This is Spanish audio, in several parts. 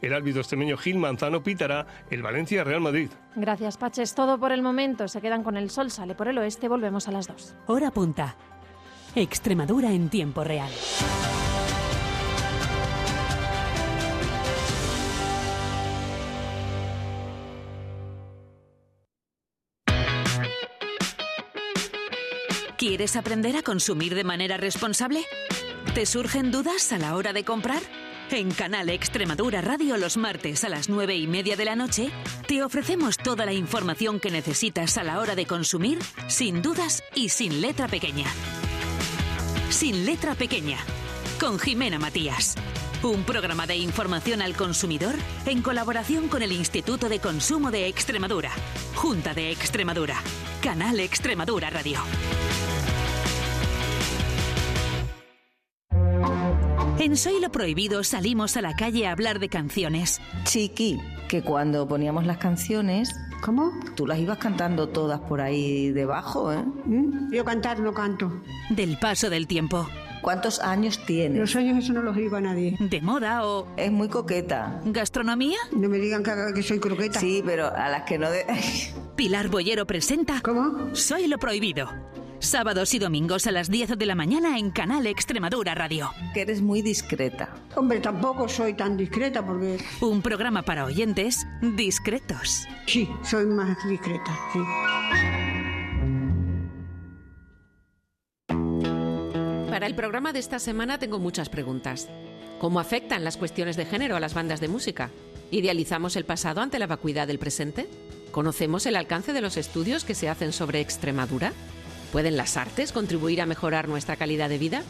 El árbitro extremeño Gil Manzano pitará el Valencia Real Madrid. Gracias, Paches. Todo por el momento. Se quedan con el sol, sale por el oeste. Volvemos a las dos. Hora punta. Extremadura en tiempo real. ¿Quieres aprender a consumir de manera responsable? ¿Te surgen dudas a la hora de comprar? En Canal Extremadura Radio los martes a las 9 y media de la noche te ofrecemos toda la información que necesitas a la hora de consumir sin dudas y sin letra pequeña. Sin letra pequeña, con Jimena Matías. Un programa de información al consumidor en colaboración con el Instituto de Consumo de Extremadura, Junta de Extremadura, Canal Extremadura Radio. En Soy lo Prohibido salimos a la calle a hablar de canciones. Chiqui, que cuando poníamos las canciones, ¿Cómo? tú las ibas cantando todas por ahí debajo, ¿eh? ¿Mm? Yo cantar no canto. Del paso del tiempo. ¿Cuántos años tienes? Los sueños eso no los digo a nadie. De moda o Es muy coqueta. gastronomía. No me digan que, que soy croqueta. Sí, pero a las que no... De... Pilar Boyero presenta ¿Cómo? Soy lo Prohibido. Sábados y domingos a las 10 de la mañana en Canal Extremadura Radio. que eres muy discreta. Hombre, tampoco soy tan discreta porque Un programa para oyentes discretos. sí, soy más discreta, sí. Para el programa de esta semana tengo muchas preguntas. ¿Cómo afectan las cuestiones de género a las bandas de música? ¿Idealizamos el pasado ante la vacuidad del presente? ¿Conocemos el alcance de los estudios que se hacen sobre Extremadura? ¿Pueden las artes contribuir a mejorar nuestra calidad de vida?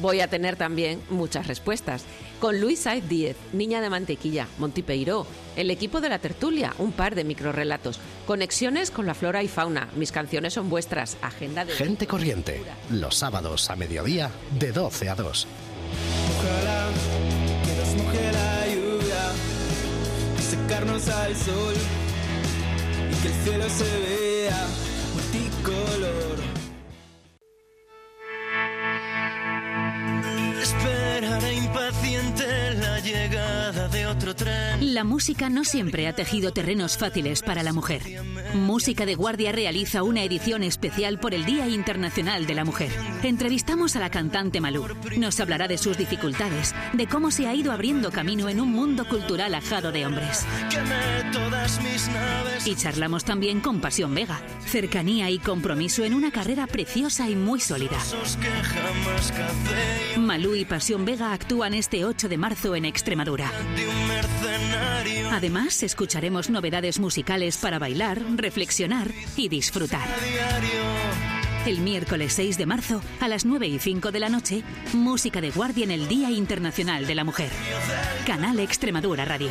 Voy a tener también muchas respuestas. Con Luis Saiz Díez, Niña de Mantequilla, Monty Peiró, el equipo de la tertulia, un par de microrelatos, conexiones con la flora y fauna, mis canciones son vuestras, agenda de... Gente corriente, los sábados a mediodía de 12 a 2. Ojalá que nos moje la lluvia y secarnos al sol y que el cielo se vea llega. La música no siempre ha tejido terrenos fáciles para la mujer. Música de Guardia realiza una edición especial por el Día Internacional de la Mujer. Entrevistamos a la cantante Malú. Nos hablará de sus dificultades, de cómo se ha ido abriendo camino en un mundo cultural ajado de hombres. Y charlamos también con Pasión Vega, cercanía y compromiso en una carrera preciosa y muy sólida. Malú y Pasión Vega actúan este 8 de marzo en Extremadura. Además, escucharemos novedades musicales para bailar, reflexionar y disfrutar. El miércoles 6 de marzo, a las 9 y 5 de la noche, música de guardia en el Día Internacional de la Mujer. Canal Extremadura Radio.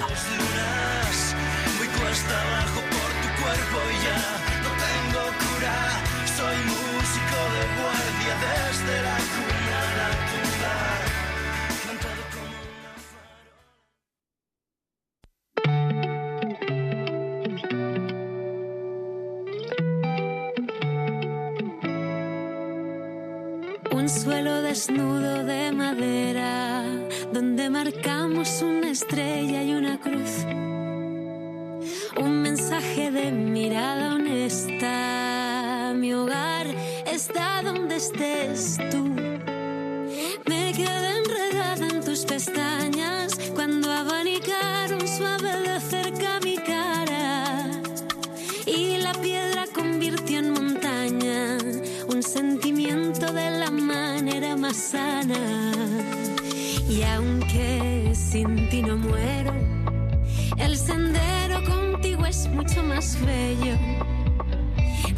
Desnudo de madera donde marcamos una estrella y una cruz. Un mensaje de mirada honesta. Mi hogar está donde estés bello.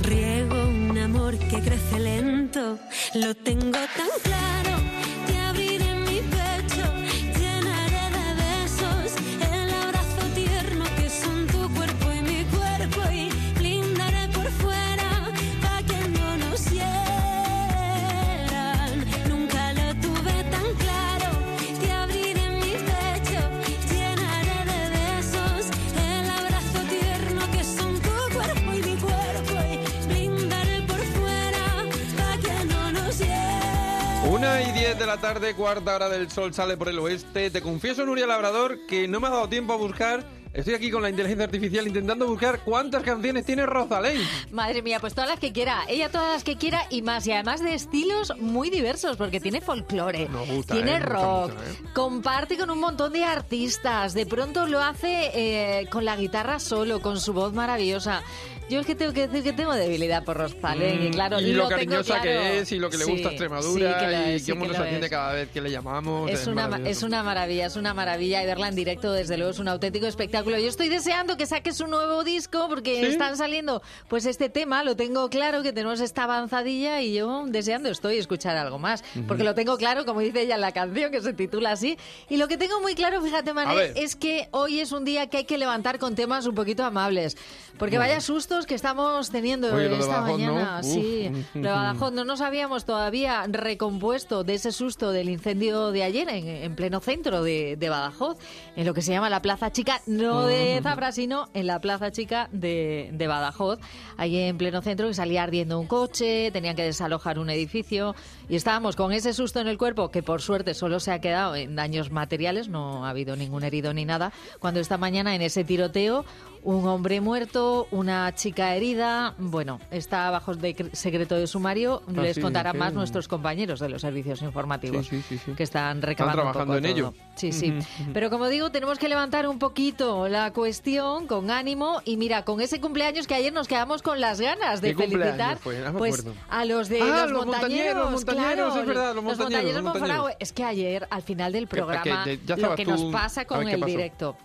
Riego un amor que crece lento, lo tengo la tarde, cuarta hora del sol sale por el oeste. Te confieso, Nuria Labrador, que no me ha dado tiempo a buscar. Estoy aquí con la inteligencia artificial intentando buscar cuántas canciones tiene Rosalén. Madre mía, pues todas las que quiera. Ella todas las que quiera y más. Y además de estilos muy diversos, porque tiene folclore, gusta, tiene ¿eh? Gusta rock, mucho, ¿eh? comparte con un montón de artistas. De pronto lo hace eh, con la guitarra solo, con su voz maravillosa. Yo es que tengo que decir que tengo debilidad por Rosalén. y claro, Mm, y lo, tengo cariñosa claro. que es y lo que le Sí, gusta a sí Extremadura que lo y es, sí cómo que nos lo atiende es. cada vez que le llamamos. Es una, maravilloso. es una maravilla, es una maravilla y verla en directo, desde luego, es un auténtico espectáculo. Yo estoy deseando que saque su nuevo disco porque están saliendo, pues este tema, lo tengo claro, que tenemos esta avanzadilla y yo deseando estoy escuchar algo más, porque lo tengo claro, como dice ella en la canción, que se titula así. Y lo que tengo muy claro, fíjate, ver. es que hoy es un día que hay que levantar con temas un poquito amables, porque vaya sustos que estamos teniendo Oye, esta mañana. Sí, lo de Badajoz no nos habíamos todavía recompuesto de ese susto del incendio de ayer en, en pleno centro de, de Badajoz, en lo que se llama la Plaza Chica, no de Zabra, sino en la Plaza Chica de, de Badajoz, ahí en pleno centro que salía ardiendo un coche, tenían que desalojar un edificio y estábamos con ese susto en el cuerpo que por suerte solo se ha quedado en daños materiales, no ha habido ningún herido ni nada, cuando esta mañana en ese tiroteo un hombre muerto, una chica herida. Bueno, está bajo de secreto de sumario. Ah, Les sí, contarán sí. más nuestros compañeros de los servicios informativos Sí, sí, sí, sí. que están recabando un trabajando poco en ello. Sí, sí. Pero como digo, tenemos que levantar un poquito la cuestión con ánimo y mira, con ese cumpleaños que ayer nos quedamos con las ganas de ¿Qué cumpleaños felicitar pues a los de Ah, los, los montañeros, montañeros, claro, es verdad, los montañeros, los Monfragüe. montañeros. Es que ayer al final del programa que lo que tú- nos pasa con ver el directo.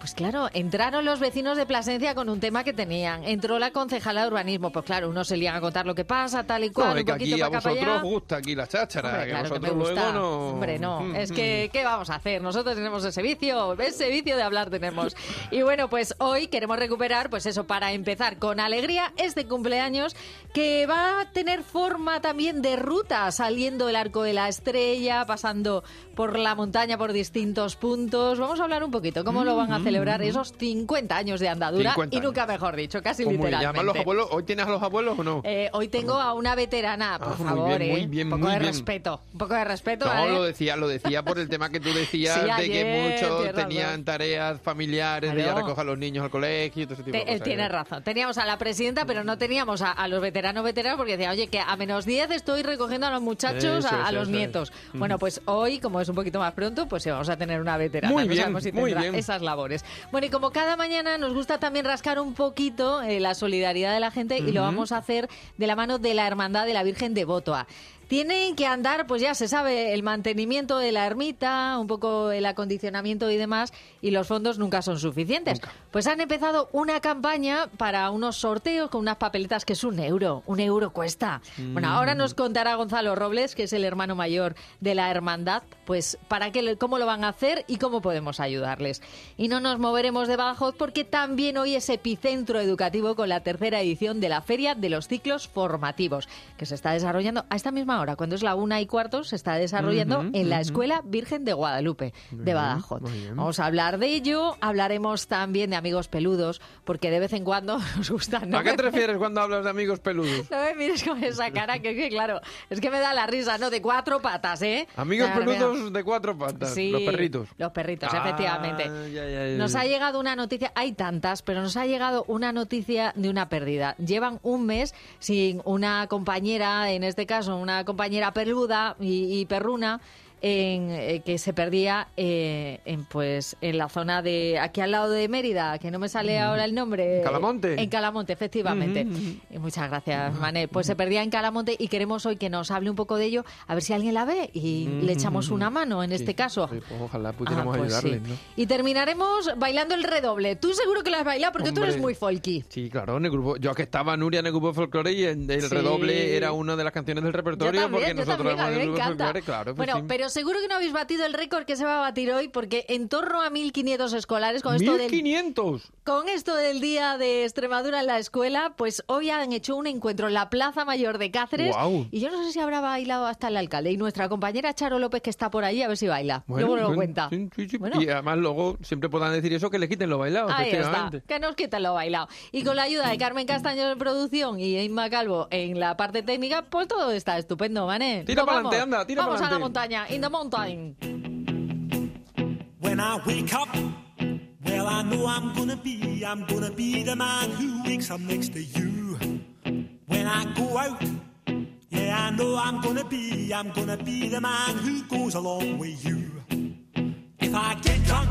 Pues claro, entraron los vecinos de Plasencia con un tema que tenían. Entró la concejala de urbanismo. Pues claro, unos se lían a contar lo que pasa, tal y cual, No, un que poquito aquí a para para vosotros allá. os gusta aquí la cháchara, Hombre, que claro que me gusta. no... Hombre, no. Mm, Es que, ¿qué vamos a hacer? Nosotros tenemos ese vicio, ese vicio de hablar tenemos. Y bueno, pues hoy queremos recuperar, pues eso, para empezar con alegría, este cumpleaños que va a tener forma también de ruta, saliendo del arco de la estrella, pasando por la montaña, por distintos puntos. Vamos a hablar un poquito cómo lo van a celebrar esos 50 años de andadura 50 y nunca mejor dicho, casi ¿Cómo? ¿Y literalmente. además los abuelos? ¿Hoy tienes a los abuelos o no? Eh, hoy tengo a una veterana, por Ah, muy favor, bien, ¿eh? muy bien, un poco muy de bien. respeto, un poco de respeto. No, ¿eh? lo decía, lo decía por el tema que tú decías Sí, de que muchos razón. tenían tareas familiares, de ir a recoger a los niños al colegio y todo ese tipo Te- de él cosas. tiene ¿eh? razón. Teníamos a la presidenta, pero no teníamos a, a los veteranos veteranos porque decía, oye, que a menos 10 estoy recogiendo a los muchachos, Eso a, los eso nietos. Bueno, pues hoy, como es un poquito más pronto, pues sí, vamos a tener una veterana. Muy No bien, sabemos si muy bien. esas labores. Bueno, y como cada mañana nos gusta también rascar un poquito eh, la solidaridad de la gente y lo vamos a hacer de la mano de la Hermandad de la Virgen de Botoa. Tienen que andar, pues ya se sabe, el mantenimiento de la ermita, un poco el acondicionamiento y demás, y los fondos nunca son suficientes. Pues han empezado una campaña para unos sorteos con unas papeletas que es un euro, un euro cuesta. Bueno, ahora nos contará Gonzalo Robles, que es el hermano mayor de la hermandad, pues para qué, cómo lo van a hacer y cómo podemos ayudarles. Y no nos moveremos de Badajoz porque también hoy es epicentro educativo con la tercera edición de la Feria de los Ciclos Formativos, que se está desarrollando a esta misma hora, cuando es la una y cuarto, se está desarrollando en la. Escuela Virgen de Guadalupe Muy de Badajoz. bien. Vamos a hablar de ello, hablaremos también de amigos peludos, porque de vez en cuando nos gustan. ¿no? ¿A qué te refieres cuando hablas de amigos peludos? No me mires con esa cara, que, que claro, es que me da la risa, ¿no? De cuatro patas, ¿eh? Amigos peludos de cuatro patas, Sí, los perritos. Los perritos, Ah, efectivamente. ya, ya, ya. Nos ha llegado una noticia, hay tantas, pero nos ha llegado una noticia de una pérdida. Llevan un mes sin una compañera, en este caso una compañera peluda y, perruna. En, eh, que se perdía eh, en pues en la zona de aquí al lado de Mérida que no me sale ahora el nombre ¿En Calamonte? en Calamonte efectivamente y muchas gracias Mané pues se perdía en Calamonte y queremos hoy que nos hable un poco de ello a ver si alguien la ve y le echamos una mano en Sí, este caso sí, pues ojalá pudiéramos Ah, pues ayudarles, sí. ¿no? Y terminaremos bailando el redoble. Tú seguro que lo has bailado porque tú Hombre. eres muy folky. Sí, claro, en el grupo. Yo que estaba Nuria en el grupo folclore y en- el Sí. redoble era una de las canciones del repertorio Yo también, porque yo nosotros también, a mí me grupo encanta. folclore, claro. pues bueno, sí. pero seguro que no habéis batido el récord que se va a batir hoy, porque en torno a 1.500 escolares con esto del... ¡1500! Con esto del Día de Extremadura en la escuela, pues hoy han hecho un encuentro en la Plaza Mayor de Cáceres. Guau. Y yo no sé si habrá bailado hasta el alcalde. Y nuestra compañera Charo López, que está por allí, a ver si baila. Bueno, Luego lo cuenta. sí, sí, sí. Bueno. Y además luego siempre puedan decir eso que le quiten lo bailado, Ahí está, efectivamente. que nos quiten lo bailado. Y con la ayuda de Carmen Castaño en producción y Inma Calvo en la parte técnica, pues todo está estupendo, ¿vale? Tira pa'lante, vamos. anda, tira Vamos a la montaña, in the mountain. When I wake up, well, I know I'm gonna be, I'm gonna be the man who wakes up next to you. When I go out, yeah, I know I'm gonna be, I'm gonna be the man who goes along with you. If I get drunk,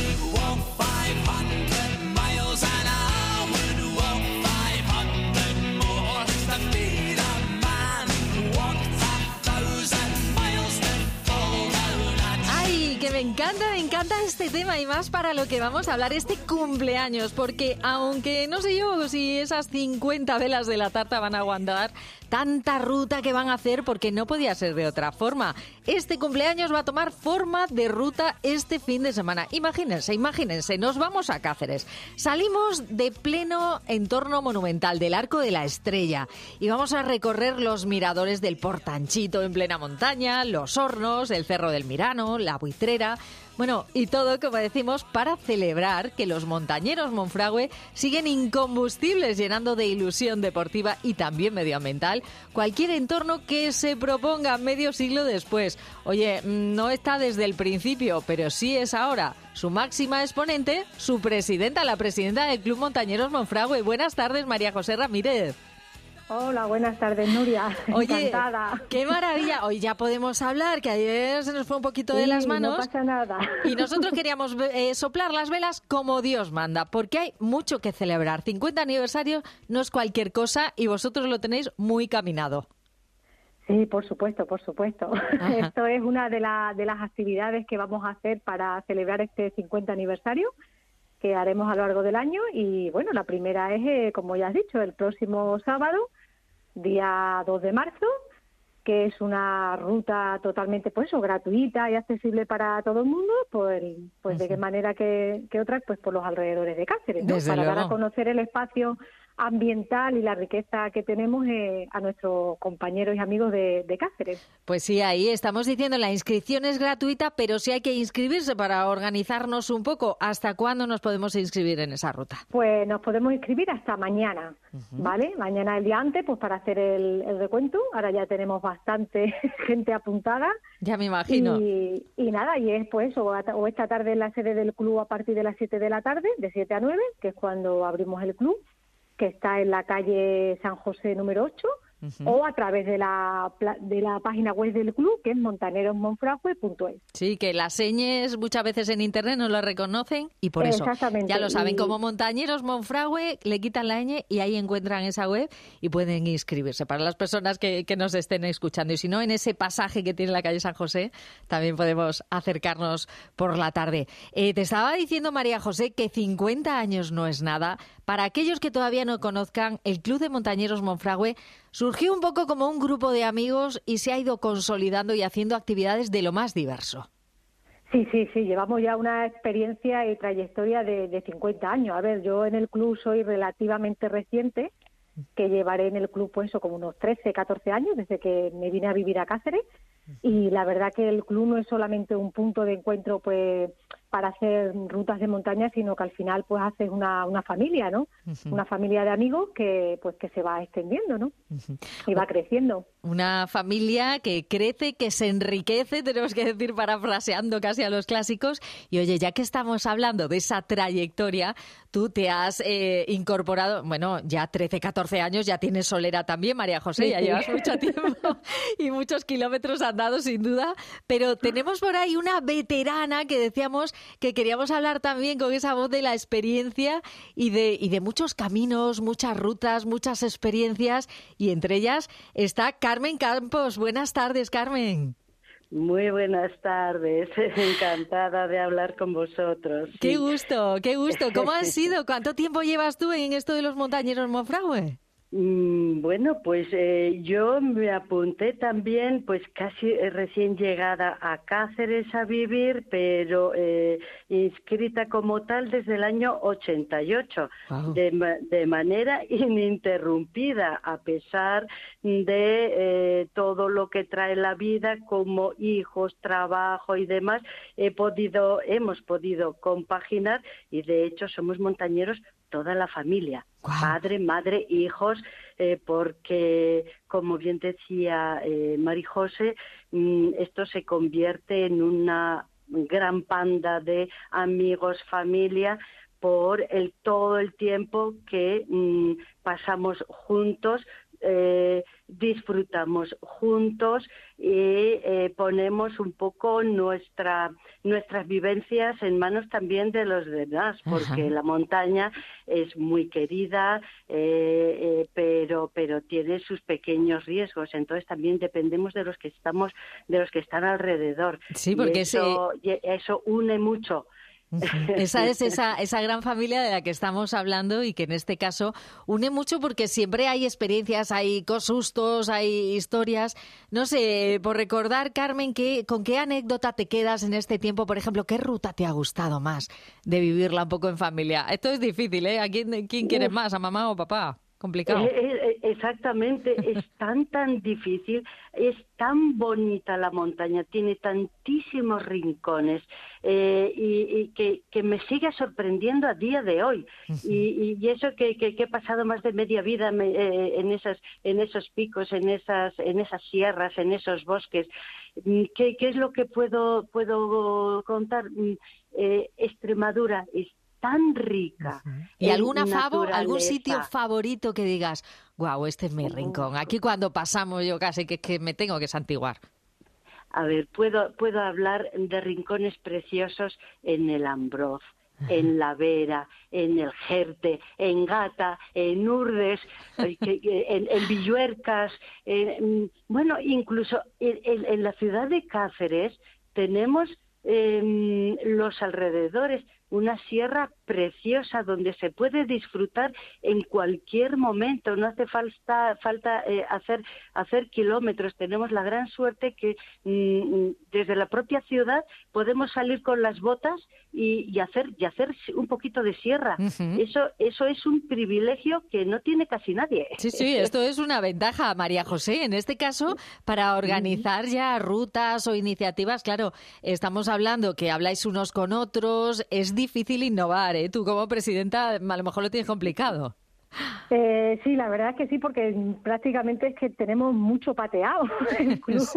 encanta, encanta este tema y más para lo que vamos a hablar este cumpleaños, porque aunque no sé yo si esas 50 velas de la tarta van a aguantar tanta ruta que van a hacer, porque no podía ser de otra forma. Este cumpleaños va a tomar forma de ruta este fin de semana. Imagínense, imagínense, nos vamos a Cáceres. Salimos de pleno entorno monumental del Arco de la Estrella y vamos a recorrer los miradores del Portanchito en plena montaña, los hornos, el Cerro del Mirano, la Buitrera. Bueno, y todo, como decimos, para celebrar que los montañeros Monfragüe siguen incombustibles, llenando de ilusión deportiva y también medioambiental cualquier entorno que se proponga medio siglo después. Oye, mm, no está desde el principio, pero sí es ahora. Su máxima exponente, su presidenta, la presidenta del Club Montañeros Monfragüe. Buenas tardes, María José Ramírez. Hola, buenas tardes, Nuria. Oye, Encantada. qué maravilla. Hoy ya podemos hablar, que ayer se nos fue un poquito de las manos. No pasa nada. Y nosotros queríamos eh, soplar las velas como Dios manda, porque hay mucho que celebrar. 50 aniversario no es cualquier cosa y vosotros lo tenéis muy caminado. Sí, por supuesto, por supuesto. Ajá. Esto es una de, la- de las actividades que vamos a hacer para celebrar este 50 aniversario que haremos a lo largo del año. Y bueno, la primera es, eh, como ya has dicho, el próximo sábado, día 2 de marzo, que es una ruta totalmente pues eso, gratuita y accesible para todo el mundo, pues, pues de qué manera que, que otra, pues por los alrededores de Cáceres, para dar a conocer el espacio ambiental y la riqueza que tenemos eh, a nuestros compañeros y amigos de, de Cáceres. Pues sí, ahí estamos diciendo la inscripción es gratuita, pero sí hay que inscribirse para organizarnos un poco. ¿Hasta cuándo nos podemos inscribir en esa ruta? Pues nos podemos inscribir hasta mañana, ¿vale? Mañana el día antes, pues para hacer el, el recuento. Ahora ya tenemos bastante gente apuntada. Ya me imagino. Y, y nada, y es pues o, o esta tarde en la sede del club a partir de las 7 de la tarde, de 7 a 9, que es cuando abrimos el club, que está en la calle San José número 8, o a través de la, de la página web del club, que es montanerosmonfragüe.es. Sí, que las señas muchas veces en internet no las reconocen y por eso ya lo saben, y- como montañeros Monfragüe le quitan la ñ y ahí encuentran esa web y pueden inscribirse para las personas que, que nos estén escuchando. Y si no, en ese pasaje que tiene la calle San José, también podemos acercarnos por la tarde. Eh, te estaba diciendo, María José, que 50 años no es nada. Para aquellos que todavía no conozcan, el Club de Montañeros Monfragüe surgió un poco como un grupo de amigos y se ha ido consolidando y haciendo actividades de lo más diverso. Sí, sí, sí, llevamos ya una experiencia y trayectoria de, de 50 años. A ver, yo en el club soy relativamente reciente, que llevaré en el club pues eso como unos 13, 14 años desde que me vine a vivir a Cáceres y la verdad que el club no es solamente un punto de encuentro pues para hacer rutas de montaña, sino que al final pues haces una, una familia, ¿no? Una familia de amigos que pues que se va extendiendo, ¿no? Y va creciendo. Una familia que crece, que se enriquece, tenemos que decir parafraseando casi a los clásicos. Y oye, ya que estamos hablando de esa trayectoria, tú te has eh, incorporado, bueno, ya 13, 14 años, ya tienes solera también, María José, Sí, ya sí. llevas mucho tiempo y muchos kilómetros andados sin duda. Pero tenemos por ahí una veterana que decíamos que queríamos hablar también con esa voz de la experiencia y de, y de muchos caminos, muchas rutas, muchas experiencias. Y entre ellas está Carmen Campos. Buenas tardes, Carmen. Muy buenas tardes, encantada de hablar con vosotros. Qué gusto, qué gusto. ¿Cómo ha sido? ¿Cuánto tiempo llevas tú en esto de los montañeros Monfragüe? Mm, Bueno, pues eh, yo me apunté también, pues casi eh, recién llegada a Cáceres a vivir, pero eh, inscrita como tal desde el año 88, Guau. de, de manera ininterrumpida, a pesar de eh, todo lo que trae la vida, como hijos, trabajo y demás, he podido, hemos podido compaginar y de hecho somos montañeros toda la familia, padre, madre, hijos, eh, porque como bien decía eh, Marijose, mm, esto se convierte en una gran panda de amigos, familia, por el todo el tiempo que mm, pasamos juntos, eh, disfrutamos juntos y eh, ponemos un poco nuestra, nuestras vivencias en manos también de los demás, porque Ajá. la montaña es muy querida, eh, eh, pero, pero tiene sus pequeños riesgos, entonces también dependemos de los que estamos, de los que están alrededor. Sí, Y porque ese- eso, y eso une mucho. Esa es esa, esa gran familia de la que estamos hablando y que en este caso une mucho porque siempre hay experiencias, hay sustos, hay historias. No sé, por recordar, Carmen, ¿qué, ¿con qué anécdota te quedas en este tiempo? Por ejemplo, ¿qué ruta te ha gustado más de vivirla un poco en familia? Esto es difícil, ¿eh? ¿A quién, quién quieres más? ¿A mamá o papá? Complicado. Eh, eh, eh, exactamente, es tan, tan difícil, es tan bonita la montaña, tiene tantísimos rincones eh, y, y que, que me sigue sorprendiendo a día de hoy. y, y eso que, que- que he pasado más de media vida me- en, esas, en esos picos, en esas, en esas sierras, en esos bosques. Mm, ¿Qué, qué es lo que puedo, puedo contar? Mm, Extremadura es tan rica. ¿Y alguna favo, algún sitio favorito que digas, guau, este es mi rincón? Aquí cuando pasamos yo casi que, que me tengo que santiguar. A ver, puedo, puedo hablar de rincones preciosos en el Ambroz, en La Vera, en el Jerte, en Gata, en Urdes, que- en, en Villuercas, en- mm, bueno, incluso en, en- en la ciudad de Cáceres tenemos em, los alrededores una sierra preciosa donde se puede disfrutar en cualquier momento, no hace falta, falta eh, hacer, hacer kilómetros. Tenemos la gran suerte que mm, desde la propia ciudad podemos salir con las botas y, y hacer, y hacer un poquito de sierra. eso, eso es un privilegio que no tiene casi nadie. Sí, sí, esto es una ventaja, María José. En este caso, para organizar ya rutas o iniciativas, claro, estamos hablando que habláis unos con otros, es difícil innovar, ¿eh? Tú como presidenta a lo mejor lo tienes complicado. Eh, sí, la verdad es que sí, porque prácticamente es que tenemos mucho pateado club.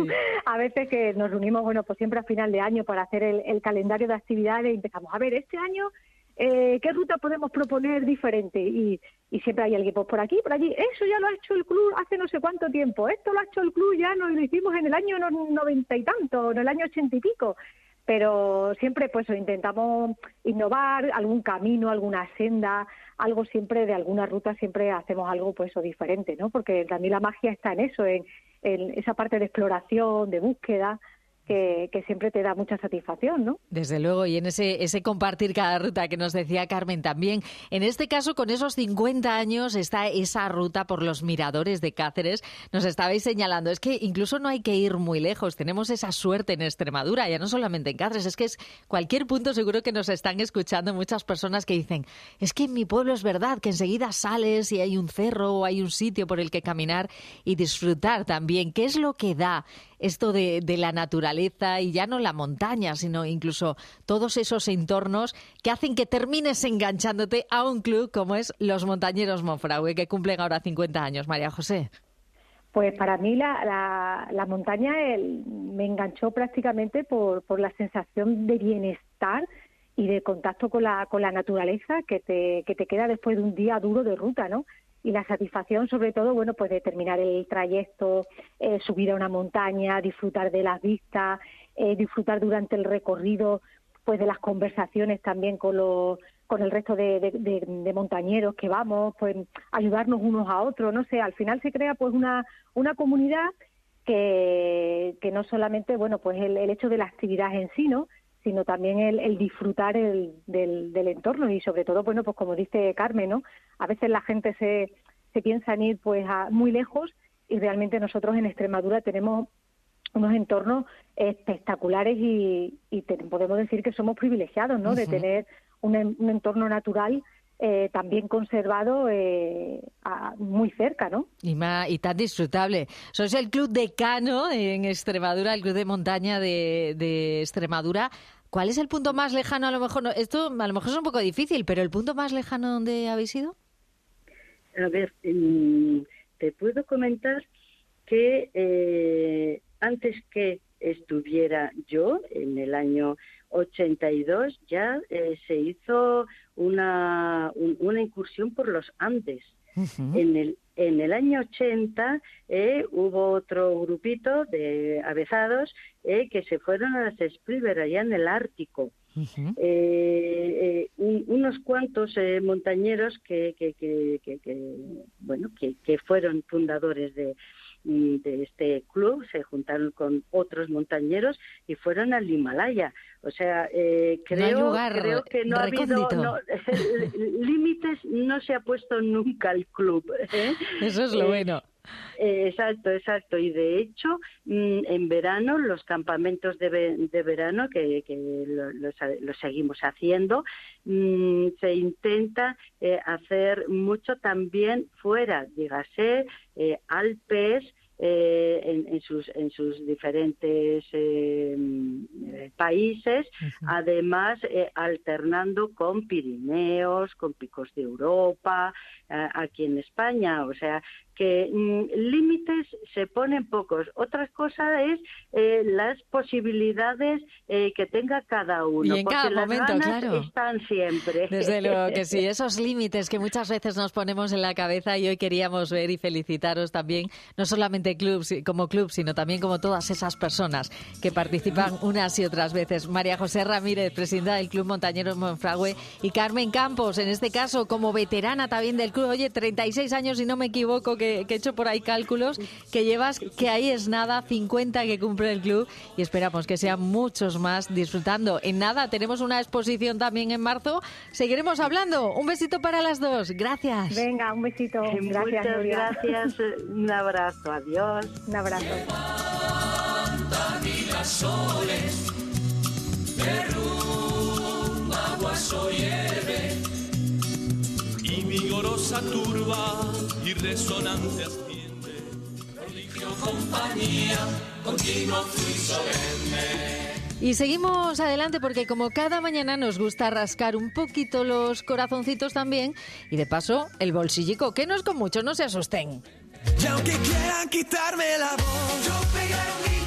A veces que nos reunimos, bueno, pues siempre a final de año para hacer el, el calendario de actividades y empezamos a ver este año eh, qué ruta podemos proponer diferente y, y siempre hay alguien pues, por aquí, por allí. Eso ya lo ha hecho el club hace no sé cuánto tiempo. Esto lo ha hecho el club ya no lo hicimos en el año no- noventa y tanto, en el año ochenta y pico pero siempre pues intentamos innovar algún camino, alguna senda, algo siempre de alguna ruta siempre hacemos algo pues o diferente, ¿no? Porque también la magia está en eso, en, en esa parte de exploración, de búsqueda que, siempre te da mucha satisfacción, ¿no? Desde luego, y en ese, ese compartir cada ruta que nos decía Carmen también. En este caso, con esos 50 años, está esa ruta por los miradores de Cáceres. Nos estabais señalando, es que incluso no hay que ir muy lejos. Tenemos esa suerte en Extremadura, ya no solamente en Cáceres, es que es cualquier punto seguro que nos están escuchando muchas personas que dicen, es que en mi pueblo es verdad que enseguida sales y hay un cerro o hay un sitio por el que caminar y disfrutar también. ¿Qué es lo que da esto de la naturaleza y ya no la montaña, sino incluso todos esos entornos que hacen que termines enganchándote a un club como es los Montañeros Monfragüe, que cumplen ahora 50 años, María José? Pues para mí la, la, montaña me enganchó prácticamente por, por la sensación de bienestar y de contacto con la, con la naturaleza que te, que te queda después de un día duro de ruta, ¿no? Y la satisfacción, sobre todo, bueno, pues de terminar el trayecto, eh, subir a una montaña, disfrutar de las vistas, eh, disfrutar durante el recorrido, pues de las conversaciones también con los con el resto de, montañeros que vamos, pues ayudarnos unos a otros, no sé, al final se crea pues una, una comunidad que, que no solamente, bueno, pues el, el hecho de la actividad en sí, ¿no? Sino también el, el disfrutar el, del, del entorno y sobre todo, bueno, pues como dice Carmen, ¿no? A veces la gente se, se piensa en ir pues a muy lejos y realmente nosotros en Extremadura tenemos unos entornos espectaculares y, y te- podemos decir que somos privilegiados, ¿no? De tener un, un entorno natural eh, también conservado eh, a- muy cerca, ¿no? Y, ma- y tan disfrutable. Sois el club de Cano en Extremadura, el club de montaña de, de Extremadura. ¿Cuál es el punto más lejano? A lo mejor no- esto a lo mejor es un poco difícil, pero el punto más lejano donde habéis ido. A ver, mm, te puedo comentar que eh, antes que estuviera yo, en el año 82, ya eh, se hizo una, un- una incursión por los Andes. En el, en el año 80 eh, hubo otro grupito de avezados eh, que se fueron a las Spriver, allá en el Ártico. Eh, eh, un- unos cuantos montañeros que, que, que, que- bueno que, que fueron fundadores de, de este club se juntaron con otros montañeros y fueron al Himalaya o sea eh, No creo lugar creo que no ha habido no, límites no se ha puesto nunca el club ¿eh? Eso es lo Eh, bueno. Eh, Exacto, exacto. Y de hecho, mm, en verano, los campamentos de, de verano, que, que lo, seguimos haciendo, mm, se intenta eh, hacer mucho también fuera, dígase, eh, Alpes, eh, en, en sus, en sus diferentes eh, eh, países, además eh, alternando con Pirineos, con picos de Europa, aquí en España, o sea que mm, límites se ponen pocos. Otra cosa es eh, las posibilidades eh, que tenga cada uno, Y en porque cada las momento, ganas claro. están siempre. Desde luego que sí, esos límites que muchas veces nos ponemos en la cabeza y hoy queríamos ver y felicitaros también, no solamente club, como club, sino también como todas esas personas que participan unas y otras veces. María José Ramírez, presidenta del Club Montañeros Monfragüe, y Carmen Campos, en este caso como veterana también del club, oye, 36 años, si no me equivoco, que, que he hecho por ahí cálculos, que llevas, que ahí es nada, 50 que cumple el club y esperamos que sean muchos más disfrutando. En nada, tenemos una exposición también en marzo. Seguiremos hablando. Un besito para las dos. Gracias. Venga, un besito. Gracias, Muchas Nuria. gracias. Un abrazo. Adiós. Un abrazo. soles, derrumba hierve y vigorosa turba y resonante asciende, prodigio compañía, continuo fluir solemne. Y seguimos adelante porque como cada mañana nos gusta rascar un poquito los corazoncitos también y de paso el bolsillico, que no es con mucho, no se asusten. Y aunque quieran quitarme la voz, yo pegaré un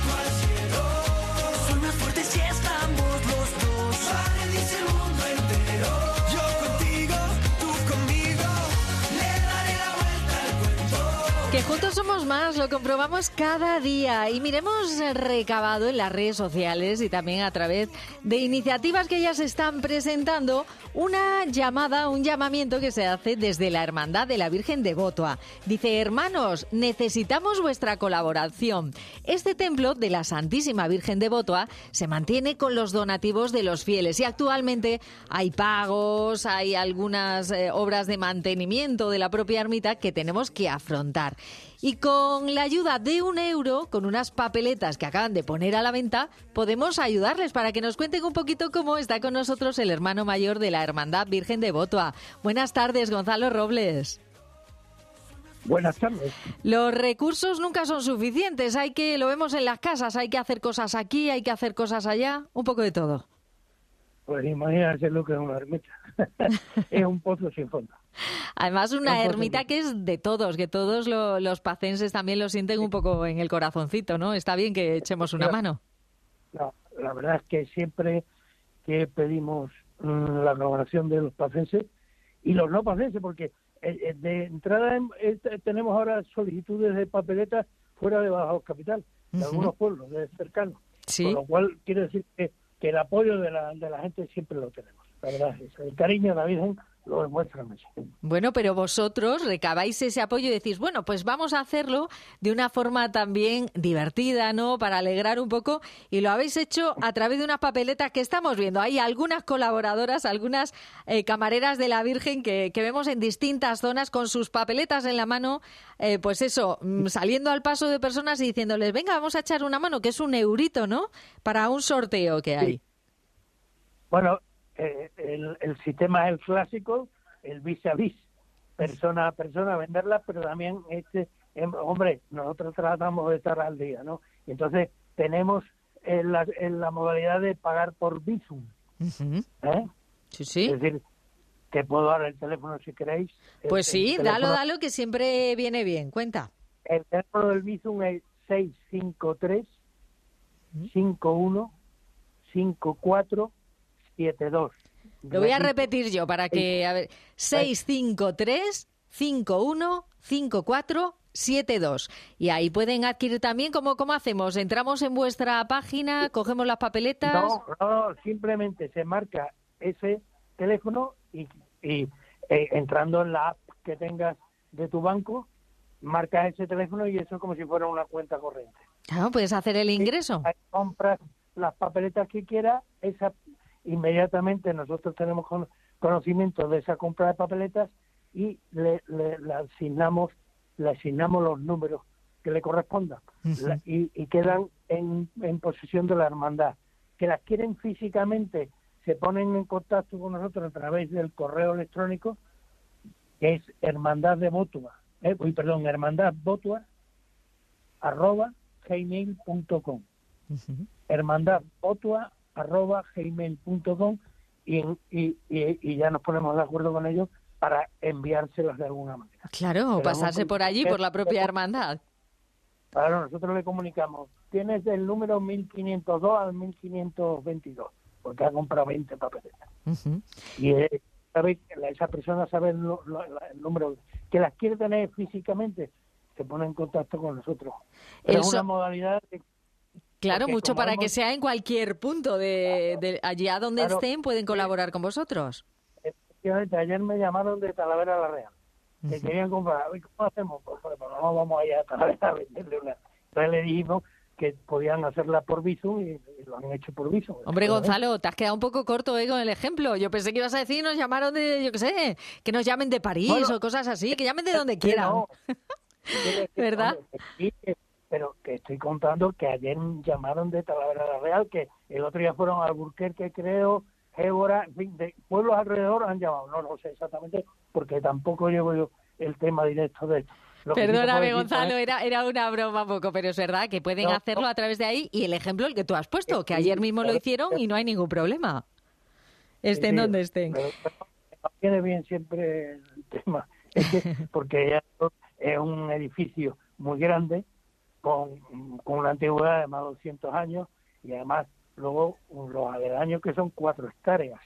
juntos somos más, lo comprobamos cada día. Y miremos recabado en las redes sociales y también a través de iniciativas que ya se están presentando una llamada, un llamamiento que se hace desde la Hermandad de la Virgen de Botoa. Dice, hermanos, necesitamos vuestra colaboración. Este templo de la Santísima Virgen de Botoa se mantiene con los donativos de los fieles y actualmente hay pagos, hay algunas eh, obras de mantenimiento de la propia ermita que tenemos que afrontar. Y con la ayuda de un euro, con unas papeletas que acaban de poner a la venta, podemos ayudarles para que nos cuenten un poquito cómo está con nosotros el hermano mayor de la Hermandad Virgen de Botoa. Buenas tardes, Gonzalo Robles. Buenas tardes. Los recursos nunca son suficientes, hay que, lo vemos en las casas, hay que hacer cosas aquí, hay que hacer cosas allá, un poco de todo. Pues imagínate lo que es una ermita. es un pozo sin fondo. Además, una ermita que es de todos, que todos lo- los pacenses también lo sienten un poco en el corazoncito, ¿no? Está bien que echemos una mano. No, la verdad es que siempre que pedimos mm, la colaboración de los pacenses y los no pacenses, porque eh, eh, de entrada en- eh, tenemos ahora solicitudes de papeletas fuera de Baja Capital, de algunos pueblos de cercanos. Sí. Con lo cual quiere decir que, que el apoyo de la, de la gente siempre lo tenemos. La verdad, es el cariño de la Virgen Bueno, pero vosotros recabáis ese apoyo y decís, bueno, pues vamos a hacerlo de una forma también divertida, ¿no? Para alegrar un poco. Y lo habéis hecho a través de unas papeletas que estamos viendo. Hay algunas colaboradoras, algunas eh, camareras de la Virgen que, que vemos en distintas zonas con sus papeletas en la mano, eh, pues eso, mm, saliendo al paso de personas y diciéndoles, venga, vamos a echar una mano, que es un eurito, ¿no? Para un sorteo que hay. Bueno, eh, el, el sistema es el clásico, el vis a vis, persona a persona, venderla, pero también, este, em, hombre, nosotros tratamos de estar al día, ¿no? Y entonces tenemos en la, en la modalidad de pagar por. ¿eh? Sí, sí. Es decir, que puedo dar el teléfono si queréis. Pues el sí, dalo, teléfono- dalo, que siempre viene bien. Cuenta. El teléfono del Bizum es 653 51 54 72. Lo voy a repetir yo para que, a ver, 653 51 54 72. Y ahí pueden adquirir también, ¿cómo, ¿cómo hacemos? Entramos en vuestra página, cogemos las papeletas. No, no, simplemente se marca ese teléfono y, y, eh, entrando en la app que tengas de tu banco, marcas ese teléfono y eso es como si fuera una cuenta corriente. Claro, puedes hacer el ingreso. Compras las papeletas que quieras, esa inmediatamente nosotros tenemos con- conocimiento de esa compra de papeletas y le, le- le asignamos le asignamos los números que le correspondan. La- y, y quedan en, en posesión de la hermandad. Que las quieren físicamente, se ponen en contacto con nosotros a través del correo electrónico, que es hermandad de Botua, eh, uy, perdón, hermandad Botua, arroba gmail.com hermandad Botua, arroba gmail.com y, y, y, y ya nos ponemos de acuerdo con ellos para enviárselas de alguna manera. Claro, Pero pasarse por allí, por la propia hermandad. Claro, nosotros le comunicamos, tienes del número 1502 al 1522, porque ha comprado 20 papeletas. Y eh, sabe, esa persona sabe el, lo- el número que las quiere tener físicamente, se pone en contacto con nosotros. Pero El es una modalidad de- Claro, porque mucho para que sea en cualquier punto de, de allí a donde Claro. estén pueden colaborar con vosotros. Efectivamente, ayer me llamaron de Talavera la Real, que querían comprar. ¿Y ¿Cómo hacemos? Pues, pues, pues, no vamos allá a Talavera a venderle una. Entonces le dijimos que podían hacerla por Bizum y, y lo han hecho por Bizum. Hombre. Gonzalo, te has quedado un poco corto eh, con el ejemplo. Yo pensé que ibas a decir, nos llamaron de, yo qué sé, que nos llamen de París Bueno, o cosas así, que llamen de donde quieran. no. ¿Verdad? hombre, pero que estoy contando que ayer llamaron de Talavera la Real, que el otro día fueron a Alburquerque, creo, Évora, en fin, de pueblos alrededor han llamado. No lo sé exactamente, porque tampoco llevo yo el tema directo de esto. Lo Perdóname, Gonzalo, es- era, era una broma un poco, pero es verdad que pueden No, hacerlo a través de ahí y el ejemplo el que tú has puesto, que ayer mismo lo hicieron y no hay ningún problema. Estén Sí, donde estén. pero- pero viene bien siempre el tema, es que- porque es un edificio muy grande, con, con una antigüedad de más de 200 años, y además luego los aledaños que son cuatro hectáreas,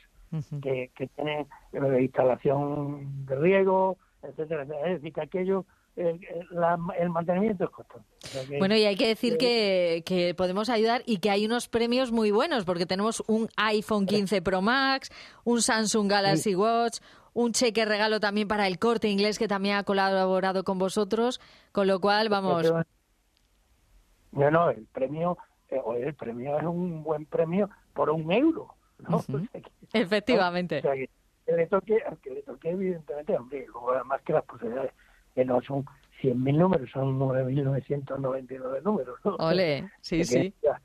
que, que tienen eh, instalación de riego, etcétera, etcétera. Es decir, que aquello, eh, la- el mantenimiento es constante. O sea que- Bueno, y hay que decir eh, que, que podemos ayudar y que hay unos premios muy buenos, porque tenemos un iPhone 15 Pro Max, un Samsung Galaxy Watch, un cheque regalo también para el corte inglés que también ha colaborado con vosotros, con lo cual, vamos, No, no, el premio, eh, oye, el premio es un buen premio por un euro, ¿no? O sea que- efectivamente. o sea que, que le toque, que le toque, evidentemente, hombre, luego además que las posibilidades, que no son 100.000 números, son 9.999 números, ¿no? Ole, sí, que sí. ya,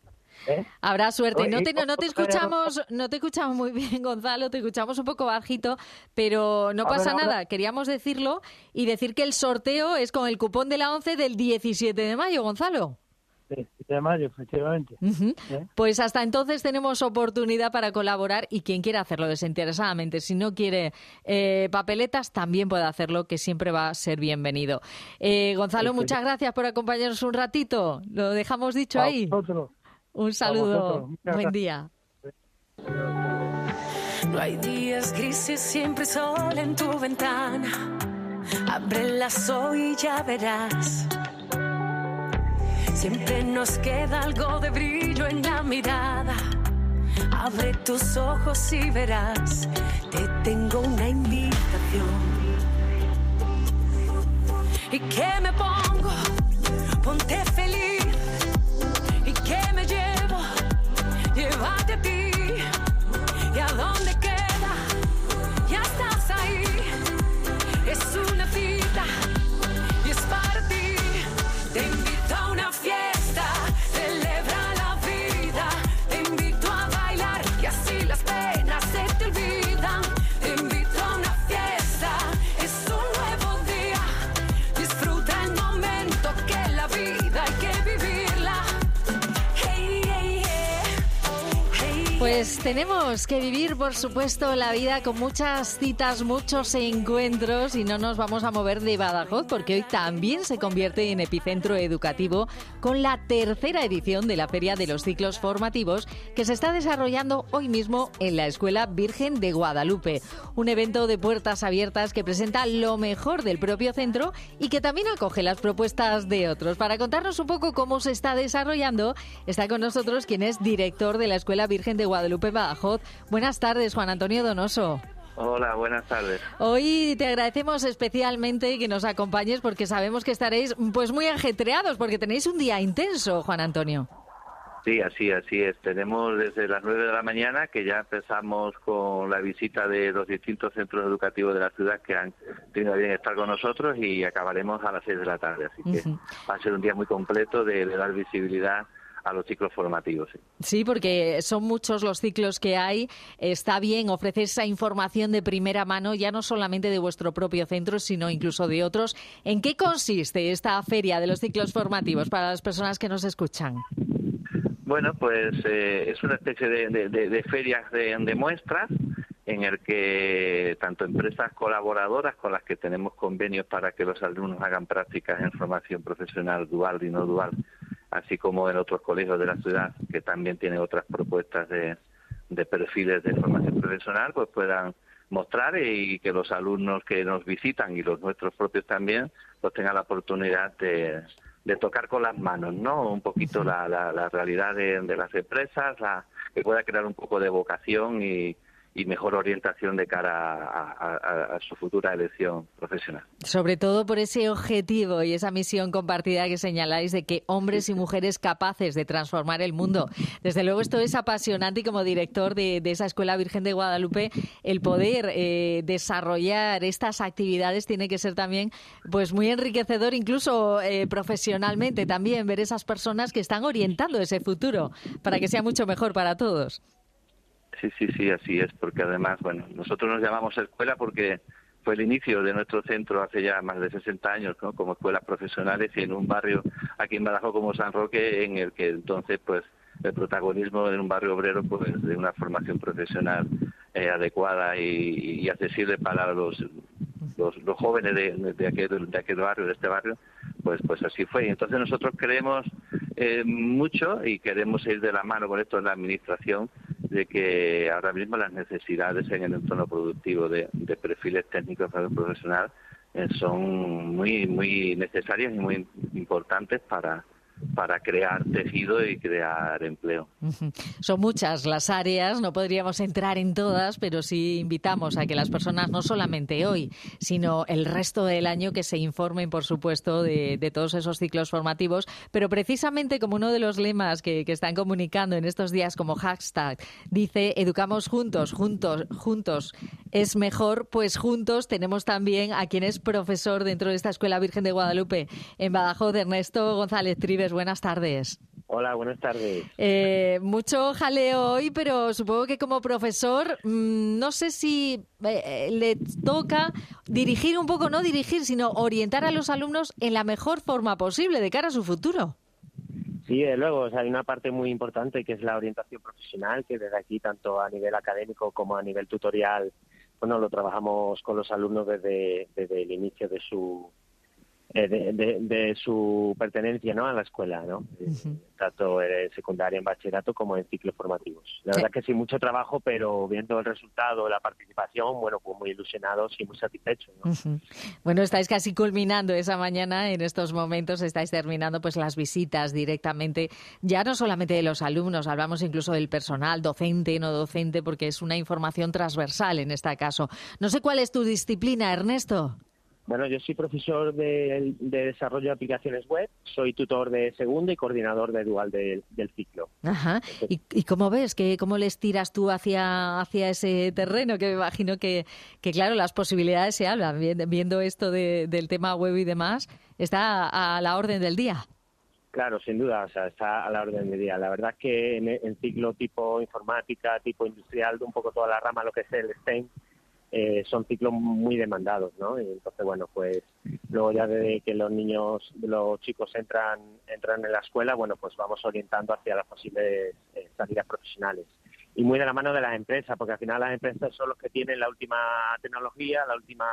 ¿eh? Habrá suerte. Oye, No te, no, no te escuchamos, no te escuchamos muy bien, Gonzalo, te escuchamos un poco bajito, pero no ver, pasa ahora. nada. Queríamos decirlo y decir que el sorteo es con el cupón de la 11 del 17 de mayo, Gonzalo. Sí, de mayo, efectivamente. Ujú. ¿eh? Pues hasta entonces tenemos oportunidad para colaborar y quien quiera hacerlo desinteresadamente, si no quiere eh, papeletas, también puede hacerlo, que siempre va a ser bienvenido. Eh, Gonzalo, Perfecto. muchas gracias por acompañarnos un ratito. Lo dejamos dicho A ahí. vosotros. Un saludo. Buen día. No hay días grises, siempre sol en tu ventana. Ábrelas hoy y ya verás. Siempre nos queda algo de brillo en la mirada. Abre tus ojos y verás, te tengo una invitación. ¿Y qué me pongo? Ponte feliz. Pues tenemos que vivir, por supuesto, la vida con muchas citas, muchos encuentros y no nos vamos a mover de Badajoz porque hoy también se convierte en epicentro educativo con la tercera edición de la Feria de los Ciclos Formativos que se está desarrollando hoy mismo en la Escuela Virgen de Guadalupe. Un evento de puertas abiertas que presenta lo mejor del propio centro y que también acoge las propuestas de otros. Para contarnos un poco cómo se está desarrollando, está con nosotros quien es director de la Escuela Virgen de Guadalupe Badajoz. Buenas tardes, Juan Antonio Donoso. Hola, buenas tardes. Hoy te agradecemos especialmente que nos acompañes porque sabemos que estaréis pues muy ajetreados porque tenéis un día intenso, Juan Antonio. Sí, así, así es. Tenemos desde las 9 de la mañana que ya empezamos con la visita de los distintos centros educativos de la ciudad que han tenido bien estar con nosotros y acabaremos a las 6 de la tarde. Así que va a ser un día muy completo de, de dar visibilidad a los ciclos formativos. Sí. sí. porque son muchos los ciclos que hay. Está bien ofrecer esa información de primera mano, ya no solamente de vuestro propio centro, sino incluso de otros. ¿En qué consiste esta feria de los ciclos formativos para las personas que nos escuchan? Bueno, pues eh, es una especie de, de, de, de ferias de, muestras en el que tanto empresas colaboradoras con las que tenemos convenios para que los alumnos hagan prácticas en formación profesional dual y no dual, así como en otros colegios de la ciudad que también tienen otras propuestas de, de perfiles de formación profesional, pues puedan mostrar y que los alumnos que nos visitan y los nuestros propios también, pues tengan la oportunidad de, de tocar con las manos, ¿no? Un poquito la, la, la realidad de, de, las empresas, la, que pueda crear un poco de vocación y, y mejor orientación de cara a, su futura elección profesional. Sobre todo por ese objetivo y esa misión compartida que señaláis de que hombres y mujeres capaces de transformar el mundo. Desde luego esto es apasionante y como director de, de esa Escuela Virgen de Guadalupe, el poder eh, desarrollar estas actividades tiene que ser también pues muy enriquecedor, incluso eh, profesionalmente también, ver esas personas que están orientando ese futuro para que sea mucho mejor para todos. Sí, sí, sí, así es, porque además, bueno, nosotros nos llamamos escuela porque fue el inicio de nuestro centro hace ya más de 60 años, ¿no? Como escuelas profesionales y en un barrio aquí en Badajoz como San Roque, en el que entonces, pues, el protagonismo en un barrio obrero, pues, de una formación profesional eh, adecuada y, y, accesible para los, los, los jóvenes de, de, aquel, de aquel barrio, de este barrio, pues, pues así fue. Y entonces nosotros creemos eh, mucho y queremos ir de la mano con esto en la administración de que ahora mismo las necesidades en el entorno productivo de, perfiles técnicos para el profesional eh, son muy muy necesarias y muy importantes para para crear tejido y crear empleo. Son muchas las áreas, no podríamos entrar en todas, pero sí invitamos a que las personas, no solamente hoy, sino el resto del año, que se informen, por supuesto, de, todos esos ciclos formativos. Pero precisamente como uno de los lemas que, que, están comunicando en estos días como hashtag dice, educamos juntos, juntos, juntos es mejor, pues juntos tenemos también a quien es profesor dentro de esta Escuela Virgen de Guadalupe en Badajoz, Ernesto González Trives buenas tardes. Hola, buenas tardes. Eh, mucho jaleo hoy, pero supongo que como profesor, mmm, no sé si eh, le toca dirigir un poco, no dirigir, sino orientar a los alumnos en la mejor forma posible de cara a su futuro. Sí, de luego, o sea, hay una parte muy importante que es la orientación profesional, que desde aquí, tanto a nivel académico como a nivel tutorial, bueno, lo trabajamos con los alumnos desde, desde el inicio de su eh, de, de, de, su pertenencia ¿no? a la escuela, ¿no? Uh -huh. tanto en secundaria, en bachillerato como en ciclos formativos. La sí. verdad que sí, mucho trabajo, pero viendo el resultado, la participación, bueno, pues muy ilusionados y muy satisfechos. ¿no? Uh -huh. Bueno, estáis casi culminando esa mañana, en estos momentos estáis terminando pues las visitas directamente, ya no solamente de los alumnos, hablamos incluso del personal, docente, no docente, porque es una información transversal en este caso. No sé cuál es tu disciplina, Ernesto. Bueno, yo soy profesor de, de, desarrollo de aplicaciones web, soy tutor de segundo y coordinador de dual de, del ciclo. Ajá. ¿Y, ¿Y, cómo ves? que ¿Cómo les tiras tú hacia, hacia ese terreno? Que me imagino que, que claro, las posibilidades se hablan. Viendo esto de, del tema web y demás, está a, a la orden del día. Claro, sin duda, o sea, está a la orden del día. La verdad es que en, en ciclo tipo informática, tipo industrial, un poco toda la rama, lo que es el STEM, eh, son ciclos muy demandados, ¿no? Y entonces, bueno, pues luego ya de que los niños, los chicos entran entran en la escuela, bueno, pues vamos orientando hacia las posibles eh, salidas profesionales. y muy de la mano de las empresas, porque al final las empresas son los que tienen la última tecnología, la última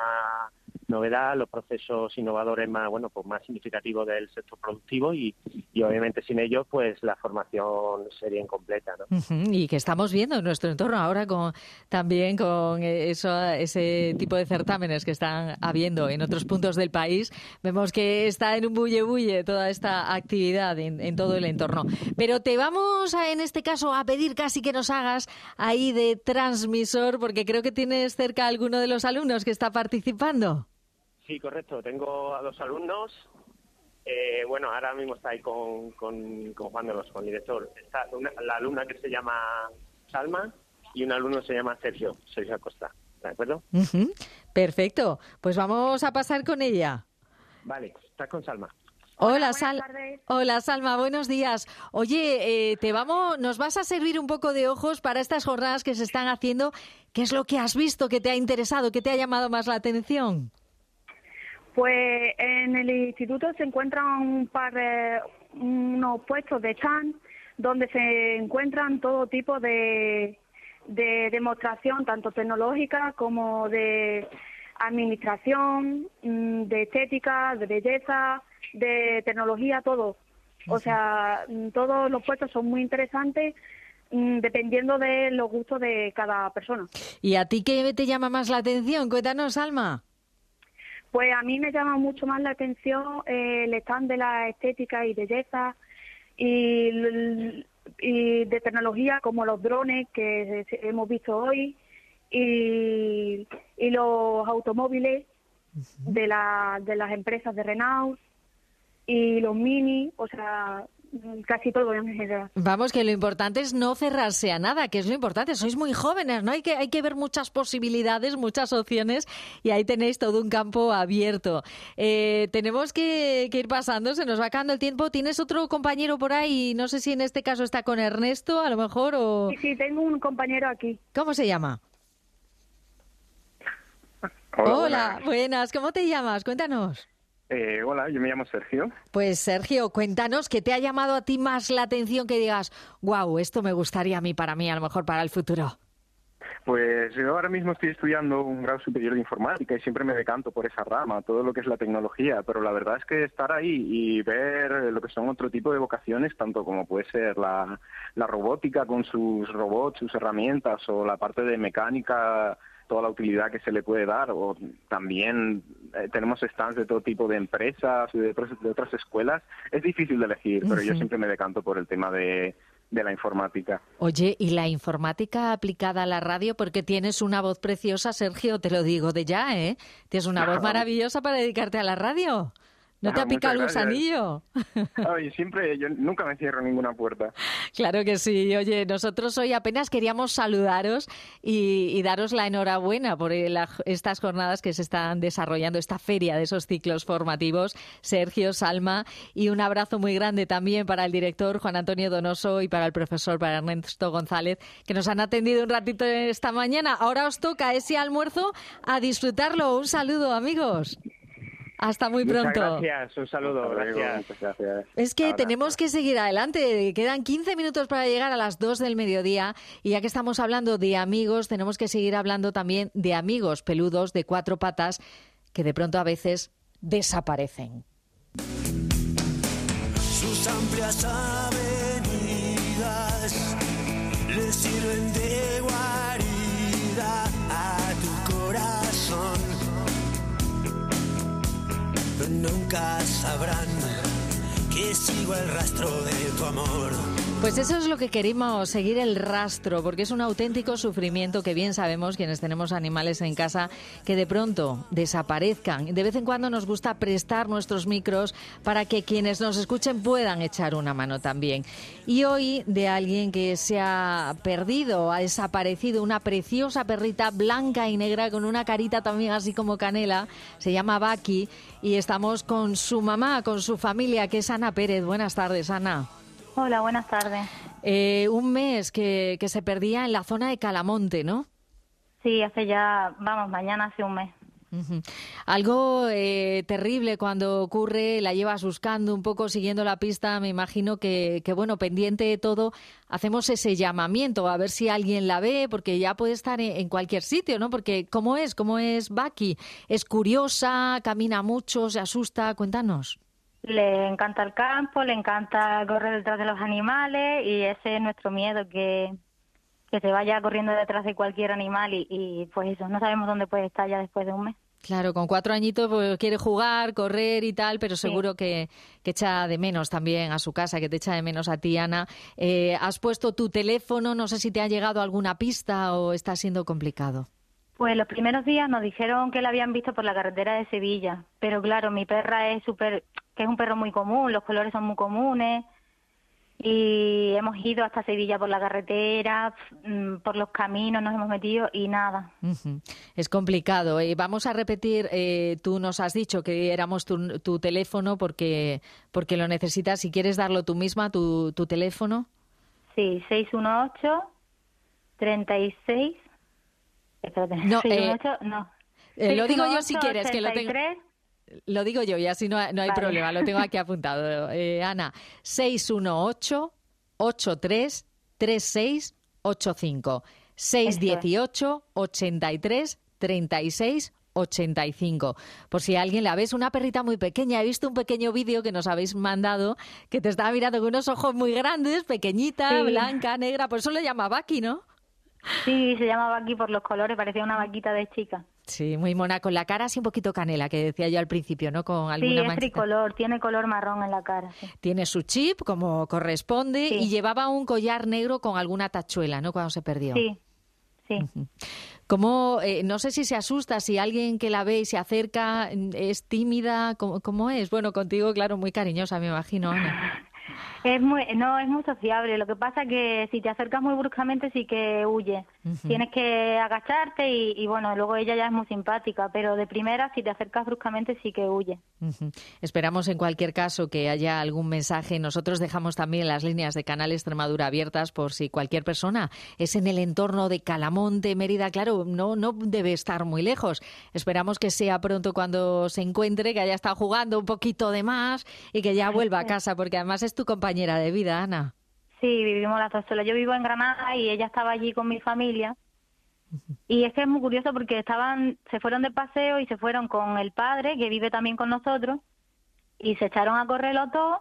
novedad, los procesos innovadores más, bueno, pues más significativos del sector productivo y, y obviamente sin ellos, pues la formación sería incompleta, ¿no? Y que estamos viendo en nuestro entorno ahora con también con eso, ese tipo de certámenes que están habiendo en otros puntos del país. Vemos que está en un bulle bulle toda esta actividad en, en todo el entorno. Pero te vamos a, en este caso a pedir casi que nos hagas ahí de transmisor, porque creo que tienes cerca alguno de los alumnos que está participando. Sí, correcto. Tengo a dos alumnos. Eh, bueno, ahora mismo está ahí con, con, con Juan de los, con el director. Está una- la alumna que se llama Salma y un alumno que se llama Sergio, Sergio Acosta. ¿De acuerdo? Perfecto. Pues vamos a pasar con ella. Vale, estás con Salma. Hola, Sal Hola, Salma, buenos días. Oye, eh, te vamos, nos vas a servir un poco de ojos para estas jornadas que se están haciendo. ¿Qué es lo que has visto que te ha interesado, que te ha llamado más la atención? Pues en el instituto se encuentran un par de unos puestos de stand donde se encuentran todo tipo de, de demostración, tanto tecnológica como de administración, mm, de estética, de belleza, de tecnología, todo. O sea, mm, todos los puestos son muy interesantes mm, dependiendo de los gustos de cada persona. ¿Y a ti qué te llama más la atención? Cuéntanos, Salma. Pues a mí me llama mucho más la atención eh, el stand de la estética y belleza y, de tecnología como los drones que hemos visto hoy y, y los automóviles de, la, de las empresas de Renault y los mini, o sea, casi todo en general. Vamos, que lo importante es no cerrarse a nada, que es lo importante. Sois muy jóvenes, ¿no? Hay que, hay que ver muchas posibilidades, muchas opciones y ahí tenéis todo un campo abierto. Eh, tenemos que, que ir pasando, se nos va acabando el tiempo. ¿Tienes otro compañero por ahí? No sé si en este caso está con Ernesto, a lo mejor, o... Sí, sí, tengo un compañero aquí. ¿Cómo se llama? Hola, buenas. ¿Cómo te llamas? Cuéntanos. Eh, hola, yo me llamo Sergio. Pues Sergio, cuéntanos qué te ha llamado a ti más la atención que digas, wow, esto me gustaría a mí, para mí, a lo mejor para el futuro. Pues yo ahora mismo estoy estudiando un grado superior de informática y siempre me decanto por esa rama, todo lo que es la tecnología, pero la verdad es que estar ahí y ver lo que son otro tipo de vocaciones, tanto como puede ser la, la robótica con sus robots, sus herramientas o la parte de mecánica, toda la utilidad que se le puede dar, o también eh, tenemos stands de todo tipo de empresas y de, otras- de otras escuelas, es difícil de elegir, pero yo siempre me decanto por el tema de, de la informática. Oye, ¿y la informática aplicada a la radio? Porque tienes una voz preciosa, Sergio, te lo digo de ya, ¿eh? Tienes una voz maravillosa para dedicarte a la radio. ¿No te Ah, ha picado el gusanillo? Ay, siempre, yo nunca me cierro ninguna puerta. Claro que sí. Oye, nosotros hoy apenas queríamos saludaros y, y daros la enhorabuena por la- estas jornadas que se están desarrollando, esta feria de esos ciclos formativos. Sergio, Salma, y un abrazo muy grande también para el director Juan Antonio Donoso y para el profesor, para Ernesto González, que nos han atendido un ratito esta mañana. Ahora os toca ese almuerzo a disfrutarlo. Un saludo, amigos. Hasta muy Muchas pronto. gracias, un saludo, gracias. muchas gracias. Es que Ahora. tenemos que seguir adelante. Quedan 15 minutos para llegar a las 2 del mediodía. Y ya que estamos hablando de amigos, tenemos que seguir hablando también de amigos peludos de cuatro patas que de pronto a veces desaparecen. Sus amplias avenidas le sirven de guarida nunca sabrán que sigo el rastro de tu amor. Pues eso es lo que queremos, seguir el rastro, porque es un auténtico sufrimiento que bien sabemos quienes tenemos animales en casa que de pronto desaparezcan. De vez en cuando nos gusta prestar nuestros micros para que quienes nos escuchen puedan echar una mano también. Y hoy de alguien que se ha perdido, ha desaparecido, una preciosa perrita blanca y negra con una carita también así como canela, se llama Baki y estamos con su mamá, con su familia, que es Ana Pérez. Buenas tardes, Ana. Hola, buenas tardes. Eh, un mes que, que se perdía en la zona de Calamonte, ¿no? Sí, hace ya, vamos, mañana hace un mes. Algo eh, terrible cuando ocurre, la llevas buscando un poco, siguiendo la pista, me imagino que, que, bueno, pendiente de todo, hacemos ese llamamiento a ver si alguien la ve, porque ya puede estar en, en cualquier sitio, ¿no? Porque, ¿cómo es? ¿Cómo es Baki? ¿Es curiosa? ¿Camina mucho? ¿Se asusta? Cuéntanos. Le encanta el campo, le encanta correr detrás de los animales y ese es nuestro miedo, que, que se vaya corriendo detrás de cualquier animal y, y pues eso, no sabemos dónde puede estar ya después de un mes. Claro, con cuatro añitos pues, quiere jugar, correr y tal, pero seguro que, que echa de menos también a su casa, que te echa de menos a ti, Ana. Eh, has puesto tu teléfono, no sé si te ha llegado alguna pista o está siendo complicado. Pues los primeros días nos dijeron que la habían visto por la carretera de Sevilla, pero claro, mi perra es súper, que es un perro muy común, los colores son muy comunes y hemos ido hasta Sevilla por la carretera, mm, por los caminos nos hemos metido y nada. Es complicado. Eh, vamos a repetir, eh, tú nos has dicho que éramos tu, tu teléfono porque, porque lo necesitas. Si quieres darlo tú misma, tu, tu teléfono. Sí, 618 36 Espérate, No, eh, 618, no. Eh, lo digo yo si 618, quieres, que lo tengo. 83. Lo digo yo y así no, hay- no hay Vale. problema, lo tengo aquí apuntado. Eh, Ana, 618-83-3685. 618-83-3685. Por si alguien la ves, una perrita muy pequeña. He visto un pequeño vídeo que nos habéis mandado que te estaba mirando con unos ojos muy grandes, pequeñita, Sí. blanca, negra. Por eso lo llama Baki, ¿no? Sí, se llama Baki por los colores, parecía una vaquita de chica. Sí, muy mona, con la cara así un poquito canela, que decía yo al principio, ¿no? Con Sí, alguna es manchita. tricolor, tiene color marrón en la cara. sí. Tiene su chip, como corresponde, Sí. y llevaba un collar negro con alguna tachuela, ¿no? Cuando se perdió. Sí, sí. ¿Cómo, eh, no sé si se asusta, si alguien que la ve y se acerca mm, es tímida, ¿cómo, cómo es? Bueno, contigo, claro, muy cariñosa, me imagino, Ana. Es muy, no, es muy sociable. Lo que pasa que si te acercas muy bruscamente sí que huye. Tienes que agacharte y, y bueno, luego ella ya es muy simpática, pero de primera si te acercas bruscamente sí que huye. Esperamos en cualquier caso que haya algún mensaje. Nosotros dejamos también las líneas de Canal Extremadura abiertas por si cualquier persona es en el entorno de Calamonte, Mérida. Claro, no, no debe estar muy lejos. Esperamos que sea pronto cuando se encuentre, que haya estado jugando un poquito de más y que ya vuelva a casa, porque además es tu compañera de vida, Ana. Sí, vivimos las dos solas. Yo vivo en Granada y ella estaba allí con mi familia. Y es que es muy curioso porque estaban, se fueron de paseo y se fueron con el padre, que vive también con nosotros, y se echaron a correr los dos.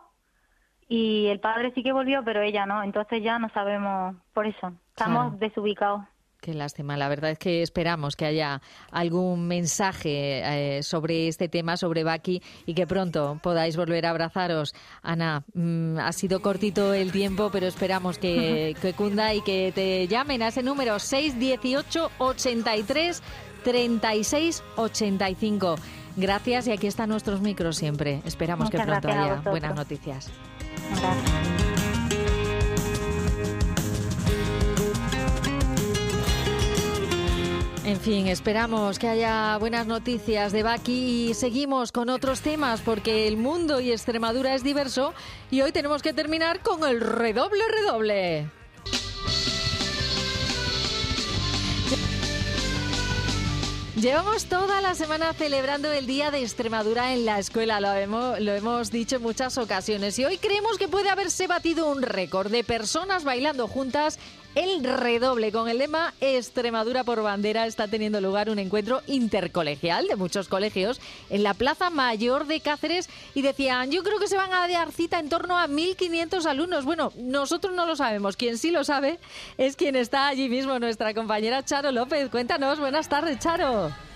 Y el padre sí que volvió, pero ella no. Entonces ya no sabemos por eso. Estamos Claro. desubicados. Qué lástima. La verdad es que esperamos que haya algún mensaje eh, sobre este tema, sobre Baki, y que pronto podáis volver a abrazaros. Ana, mm, ha sido cortito el tiempo, pero esperamos que, que cunda y que te llamen a ese número 618 83 36 85. Gracias y aquí están nuestros micros siempre. Esperamos que pronto haya buenas noticias. En fin, esperamos que haya buenas noticias de Baki y seguimos con otros temas porque el mundo y Extremadura es diverso y hoy tenemos que terminar con el redoble redoble. Llevamos toda la semana celebrando el Día de Extremadura en la escuela, lo hemos, lo hemos dicho en muchas ocasiones, y hoy creemos que puede haberse batido un récord de personas bailando juntas el redoble con el lema Extremadura por bandera. Está teniendo lugar un encuentro intercolegial de muchos colegios en la Plaza Mayor de Cáceres y decían, yo creo que se van a dar cita en torno a 1.500 alumnos. Bueno, nosotros no lo sabemos, quien sí lo sabe es quien está allí mismo, nuestra compañera Charo López. Cuéntanos, buenas tardes, Charo.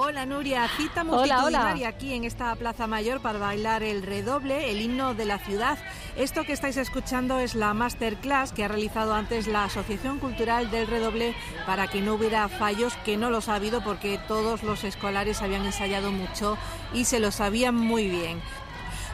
Hola Nuria, cita Hola, multitudinaria hola. aquí en esta Plaza Mayor para bailar el redoble, el himno de la ciudad. Esto que estáis escuchando es la masterclass que ha realizado antes la Asociación Cultural del Redoble para que no hubiera fallos, que no los ha habido porque todos los escolares habían ensayado mucho y se lo sabían muy bien.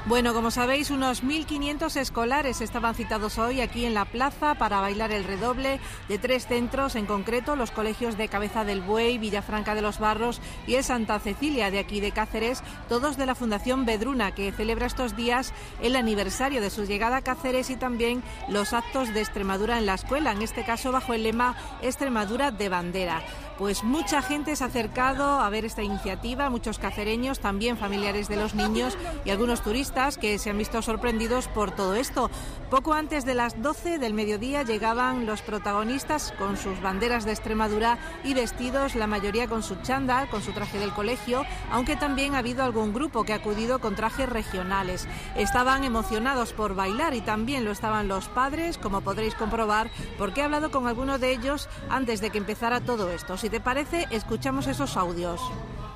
Bueno, como sabéis, unos 1.500 escolares estaban citados hoy aquí en la plaza para bailar el redoble de tres centros, en concreto los colegios de Cabeza del Buey, Villafranca de los Barros y el Santa Cecilia de aquí de Cáceres, todos de la Fundación Bedruna, que celebra estos días el aniversario de su llegada a Cáceres y también los actos de Extremadura en la escuela, en este caso bajo el lema Extremadura de bandera. Pues mucha gente se ha acercado a ver esta iniciativa, muchos cacereños, también familiares de los niños y algunos turistas que se han visto sorprendidos por todo esto. Poco antes de las 12 del mediodía llegaban los protagonistas con sus banderas de Extremadura y vestidos, la mayoría con su chándal, con su traje del colegio, aunque también ha habido algún grupo que ha acudido con trajes regionales. Estaban emocionados por bailar y también lo estaban los padres, como podréis comprobar, porque he hablado con alguno de ellos antes de que empezara todo esto. Si te parece, escuchamos esos audios.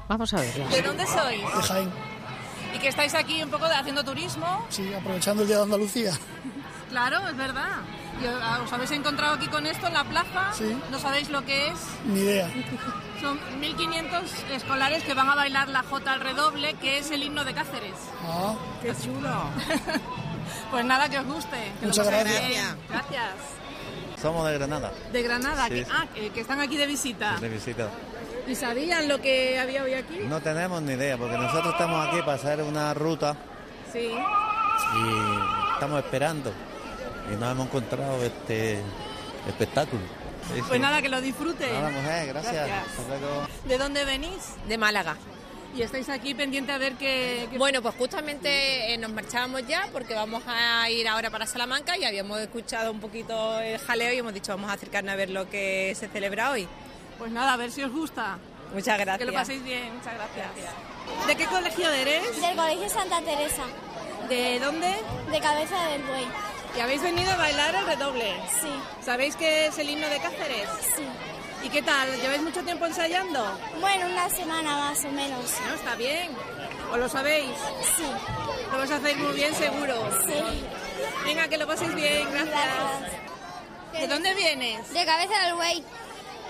Vamos a verlos. ¿De dónde sois? De Jaén. ¿Y que estáis aquí un poco de- haciendo turismo? Sí, aprovechando el Día de Andalucía. Claro, es verdad. Y os habéis encontrado aquí con esto en la plaza. Sí. ¿No sabéis lo que es? Ni idea. Son 1.500 escolares que van a bailar la Jota al redoble, que es el himno de Cáceres. Ah, ¡Qué chulo! pues nada, que os guste. que Muchas gracias. bien. Gracias. Somos de Granada, De Granada, Sí, que, sí. ah, que, que están aquí de visita. de visita. ¿Y sabían lo que había hoy aquí? No tenemos ni idea, porque nosotros estamos aquí para hacer una ruta Sí. y estamos esperando. Y no hemos encontrado este espectáculo. Sí, Pues sí. nada, que lo disfruten. Nada, mujer, gracias. Luego. ¿De dónde venís? de Málaga. Y estáis aquí pendiente a ver qué... qué- Bueno, pues justamente eh, nos marchábamos ya porque vamos a ir ahora para Salamanca y habíamos escuchado un poquito el jaleo y hemos dicho vamos a acercarnos a ver lo que se celebra hoy. Pues nada, a ver si os gusta. Muchas gracias. Que lo paséis bien, muchas gracias. ¿De qué colegio eres? Del Colegio Santa Teresa. ¿De dónde? De Cabeza del Buey. ¿Y habéis venido a bailar el redoble? Sí. ¿Sabéis qué es el himno de Cáceres? Sí. ¿Y qué tal? ¿Lleváis mucho tiempo ensayando? Bueno, una semana más o menos. No, está bien. ¿O lo sabéis? Sí. Lo vais a hacer muy bien, seguro. Sí. Venga, que lo paséis bien, gracias. ¿De dónde vienes? De Cabeza del Buey.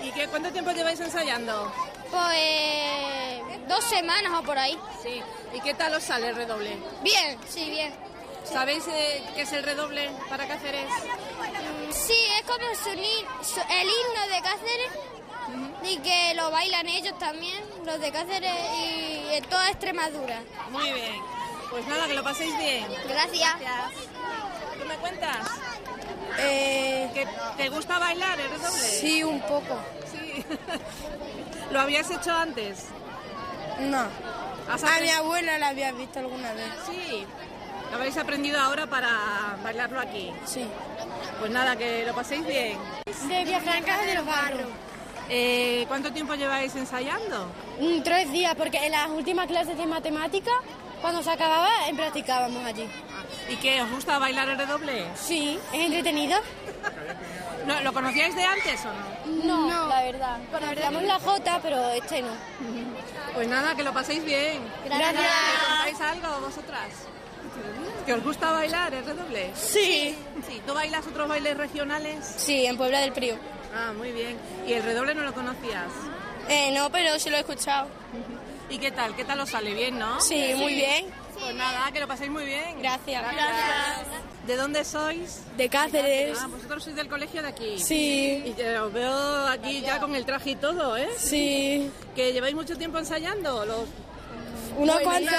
¿Y qué, cuánto tiempo lleváis ensayando? Pues dos semanas o por ahí. Sí. ¿Y qué tal os sale el redoble? Bien, sí, bien. ¿Sabéis eh, qué es el redoble para Cáceres? Mm, Sí, es como su ni- su- el himno de Cáceres y que lo bailan ellos también, los de Cáceres y en toda Extremadura. Muy bien. Pues nada, que lo paséis bien. Gracias. ¿Tú me cuentas? Eh, ¿Que ¿Te gusta bailar el? Sí, un poco. Sí. ¿Lo habías hecho antes? No. ¿Has A mi abuela la había visto alguna vez. Sí. ¿Lo habéis aprendido ahora para bailarlo aquí? Sí. Pues nada, que lo paséis bien. De Villafranca de los Barros. Eh, ¿Cuánto tiempo lleváis ensayando? Mm, Tres días, porque en las últimas clases de matemática, cuando se acababa, practicábamos allí. ¿Y qué? ¿Os gusta bailar el redoble? Sí, es entretenido. ¿No, ¿Lo conocíais de antes o no? No, la verdad. Conocíamos la Jota, pero este no. Pues nada, que lo paséis bien. Gracias. ¿Me contáis algo vosotras? ¿Que os gusta bailar el redoble? Sí. Sí. ¿Tú bailas otros bailes regionales? Sí, en Puebla del Prío. Ah, muy bien. ¿Y el redoble no lo conocías? Eh, no, pero sí lo he escuchado. ¿Y qué tal? ¿Qué tal os sale? ¿Bien, no? Sí, muy bien. Pues nada, que lo paséis muy bien. Gracias. ¿De dónde sois? De Cáceres. Ah, vosotros sois del colegio de aquí. Sí. Y eh, os veo aquí ya con el traje y todo, ¿eh? Sí. ¿Que lleváis mucho tiempo ensayando? Los... Unos Bueno, cuantos,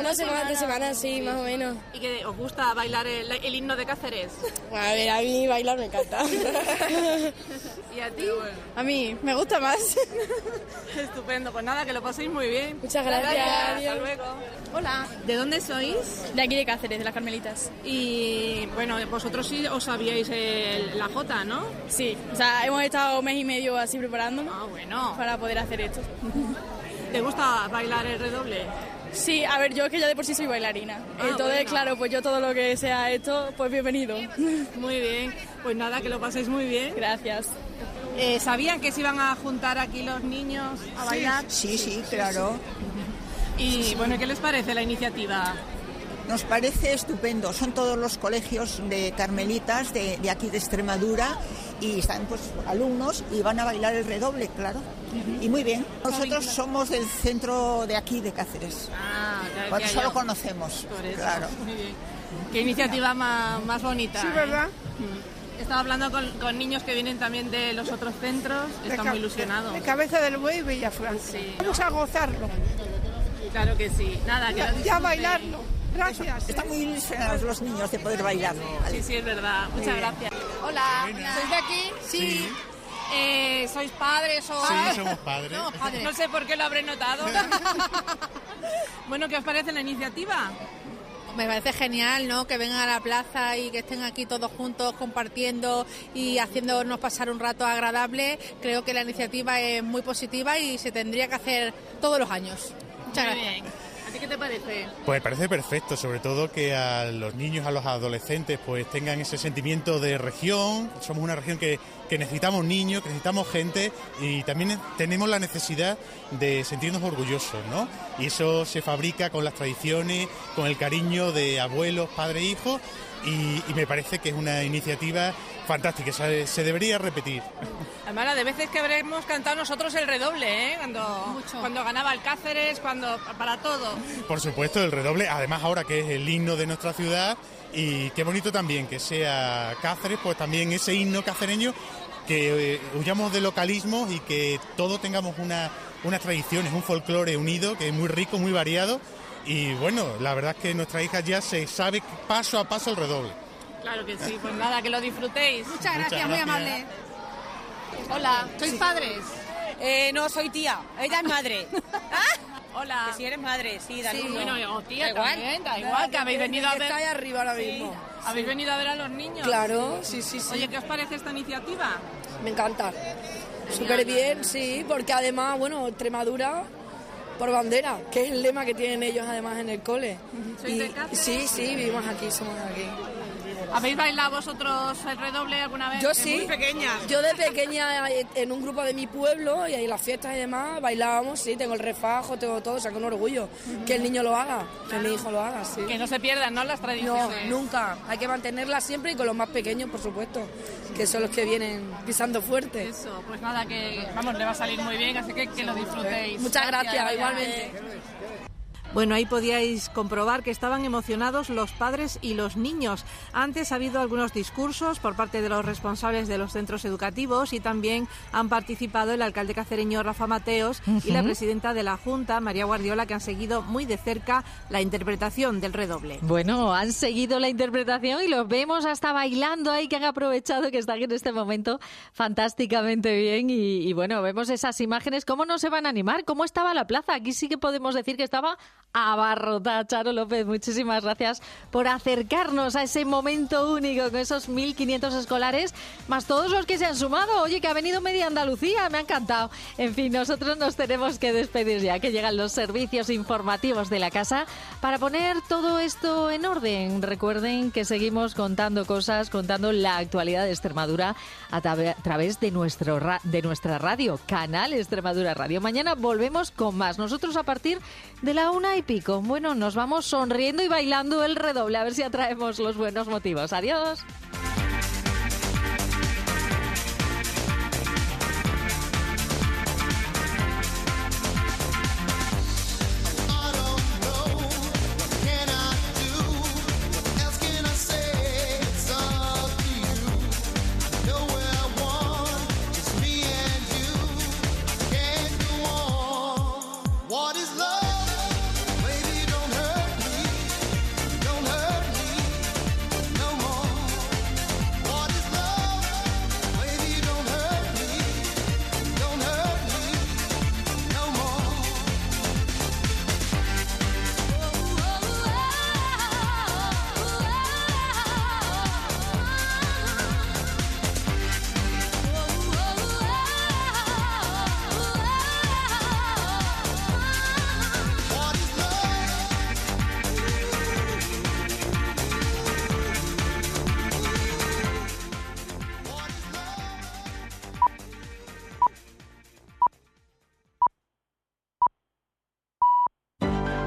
una semana. dos semanas, sí, más o menos. ¿Y que os gusta bailar el, el himno de Cáceres? A ver, a mí bailar me encanta. ¿Y a ti? A mí, me gusta más. Estupendo, pues nada, que lo paséis muy bien. Muchas gracias. Hasta luego. Hola. ¿De dónde sois? De aquí de Cáceres, de las Carmelitas. Y bueno, vosotros sí os sabíais el- la Jota, ¿no? Sí, o sea, hemos estado un mes y medio así preparándonos Ah, bueno. para poder hacer esto. ¿Te gusta bailar el redoble? Sí, a ver, yo que ya de por sí soy bailarina. Ah, Entonces, bueno. claro, pues yo todo lo que sea esto, pues bienvenido. Muy bien. Pues nada, que lo paséis muy bien. Gracias. Eh, ¿Sabían que se iban a juntar aquí los niños a bailar? Sí, sí, claro. Y bueno, ¿qué les parece la iniciativa? Nos parece estupendo. Son todos los colegios de carmelitas de, de aquí de Extremadura y están pues alumnos y van a bailar el redoble, claro. Y muy bien. Nosotros somos del centro de aquí de Cáceres. Ah, Cuando decía solo yo. conocemos. Por eso, Claro. muy bien. Qué iniciativa más, más bonita. Sí, ¿eh? ¿verdad? Mm. Estaba hablando con, con niños que vienen también de los otros centros, están muy ilusionados. De, de cabeza del buey Villafran. Vamos a gozarlo. Claro que sí. Nada, que lo Ya, ya bailarlo. Gracias. Están muy ilusionados los niños de poder bailar. Sí, sí, es verdad. Muchas gracias. Hola, ¿sois de aquí? Sí. Eh, ¿Sois padres o...? Sí, somos padres. No, padres. No sé por qué lo habré notado. bueno, ¿qué os parece la iniciativa? Me parece genial, ¿no? Que vengan a la plaza y que estén aquí todos juntos compartiendo y haciéndonos pasar un rato agradable. Creo que la iniciativa es muy positiva y se tendría que hacer todos los años. Muchas Muy gracias. bien. ¿A ti qué te parece? Pues parece perfecto, sobre todo que a los niños, a los adolescentes, pues tengan ese sentimiento de región. Somos una región que, que necesitamos niños, que necesitamos gente y también tenemos la necesidad de sentirnos orgullosos, ¿no? Y eso se fabrica con las tradiciones, con el cariño de abuelos, padres, hijos y, y me parece que es una iniciativa fantástica, se, se debería repetir. Además, la de veces que habremos cantado nosotros el redoble, ¿eh? Cuando, cuando ganaba el Cáceres, cuando para todo. Por supuesto, el redoble, además ahora que es el himno de nuestra ciudad y qué bonito también que sea Cáceres, pues también ese himno cacereño que eh, huyamos de localismos y que todos tengamos una, unas tradiciones, un folclore unido que es muy rico, muy variado y bueno, la verdad es que nuestra hija ya se sabe paso a paso el redoble. Claro que sí, pues nada, que lo disfrutéis. Muchas gracias, muy amable. Hola, ¿sois padres? Eh, no, soy tía. Ella es madre. Hola. Que si eres madre, sí, da Sí, bueno, o tía Da igual. también, da igual, que habéis venido a ver... Está ahí arriba ahora mismo. ¿Habéis venido a ver a los niños? Claro, sí, sí, sí. Oye, ¿qué os parece esta iniciativa? Me encanta. Súper bien, sí, porque además, bueno, Extremadura por bandera, que es el lema que tienen ellos además en el cole. ¿Sois Y- de sí, sí, vivimos aquí, somos de aquí. ¿Habéis bailado vosotros el redoble alguna vez? Yo sí. Muy pequeña. Yo de pequeña eh, en un grupo de mi pueblo y en las fiestas y demás bailábamos, sí, tengo el refajo, tengo todo, o sea, con orgullo. Que el niño lo haga, que mi hijo lo haga, sí. Que no se pierdan, ¿no? Las No, tradiciones. nunca. Hay que mantenerla siempre y con los más pequeños, por supuesto, que son los que vienen pisando fuerte. Eso, pues nada, que vamos, le va a salir muy bien, así que que lo disfrutéis. Muchas gracias, vaya. igualmente. Bueno, ahí podíais comprobar que estaban emocionados los padres y los niños. Antes ha habido algunos discursos por parte de los responsables de los centros educativos y también han participado el alcalde cacereño Rafa Mateos y la presidenta de la Junta, María Guardiola, que han seguido muy de cerca la interpretación del redoble. Bueno, han seguido la interpretación y los vemos hasta bailando ahí, que han aprovechado que están en este momento fantásticamente bien. Y, y bueno, vemos esas imágenes. ¿Cómo no se van a animar? ¿Cómo estaba la plaza? Aquí sí que podemos decir que estaba abarrotada. Charo López, muchísimas gracias por acercarnos a ese momento único con esos 1.500 escolares, más todos los que se han sumado. Oye, que ha venido media Andalucía, me ha encantado. En fin, nosotros nos tenemos que despedir ya, que llegan los servicios informativos de la casa para poner todo esto en orden. Recuerden que seguimos contando cosas, contando la actualidad de Extremadura a tabe- a través de, nuestro de nuestra radio, Canal Extremadura Radio. Mañana volvemos con más. Nosotros a partir de la una Bueno, nos vamos sonriendo y bailando el redoble, a ver si atraemos los buenos motivos. Adiós.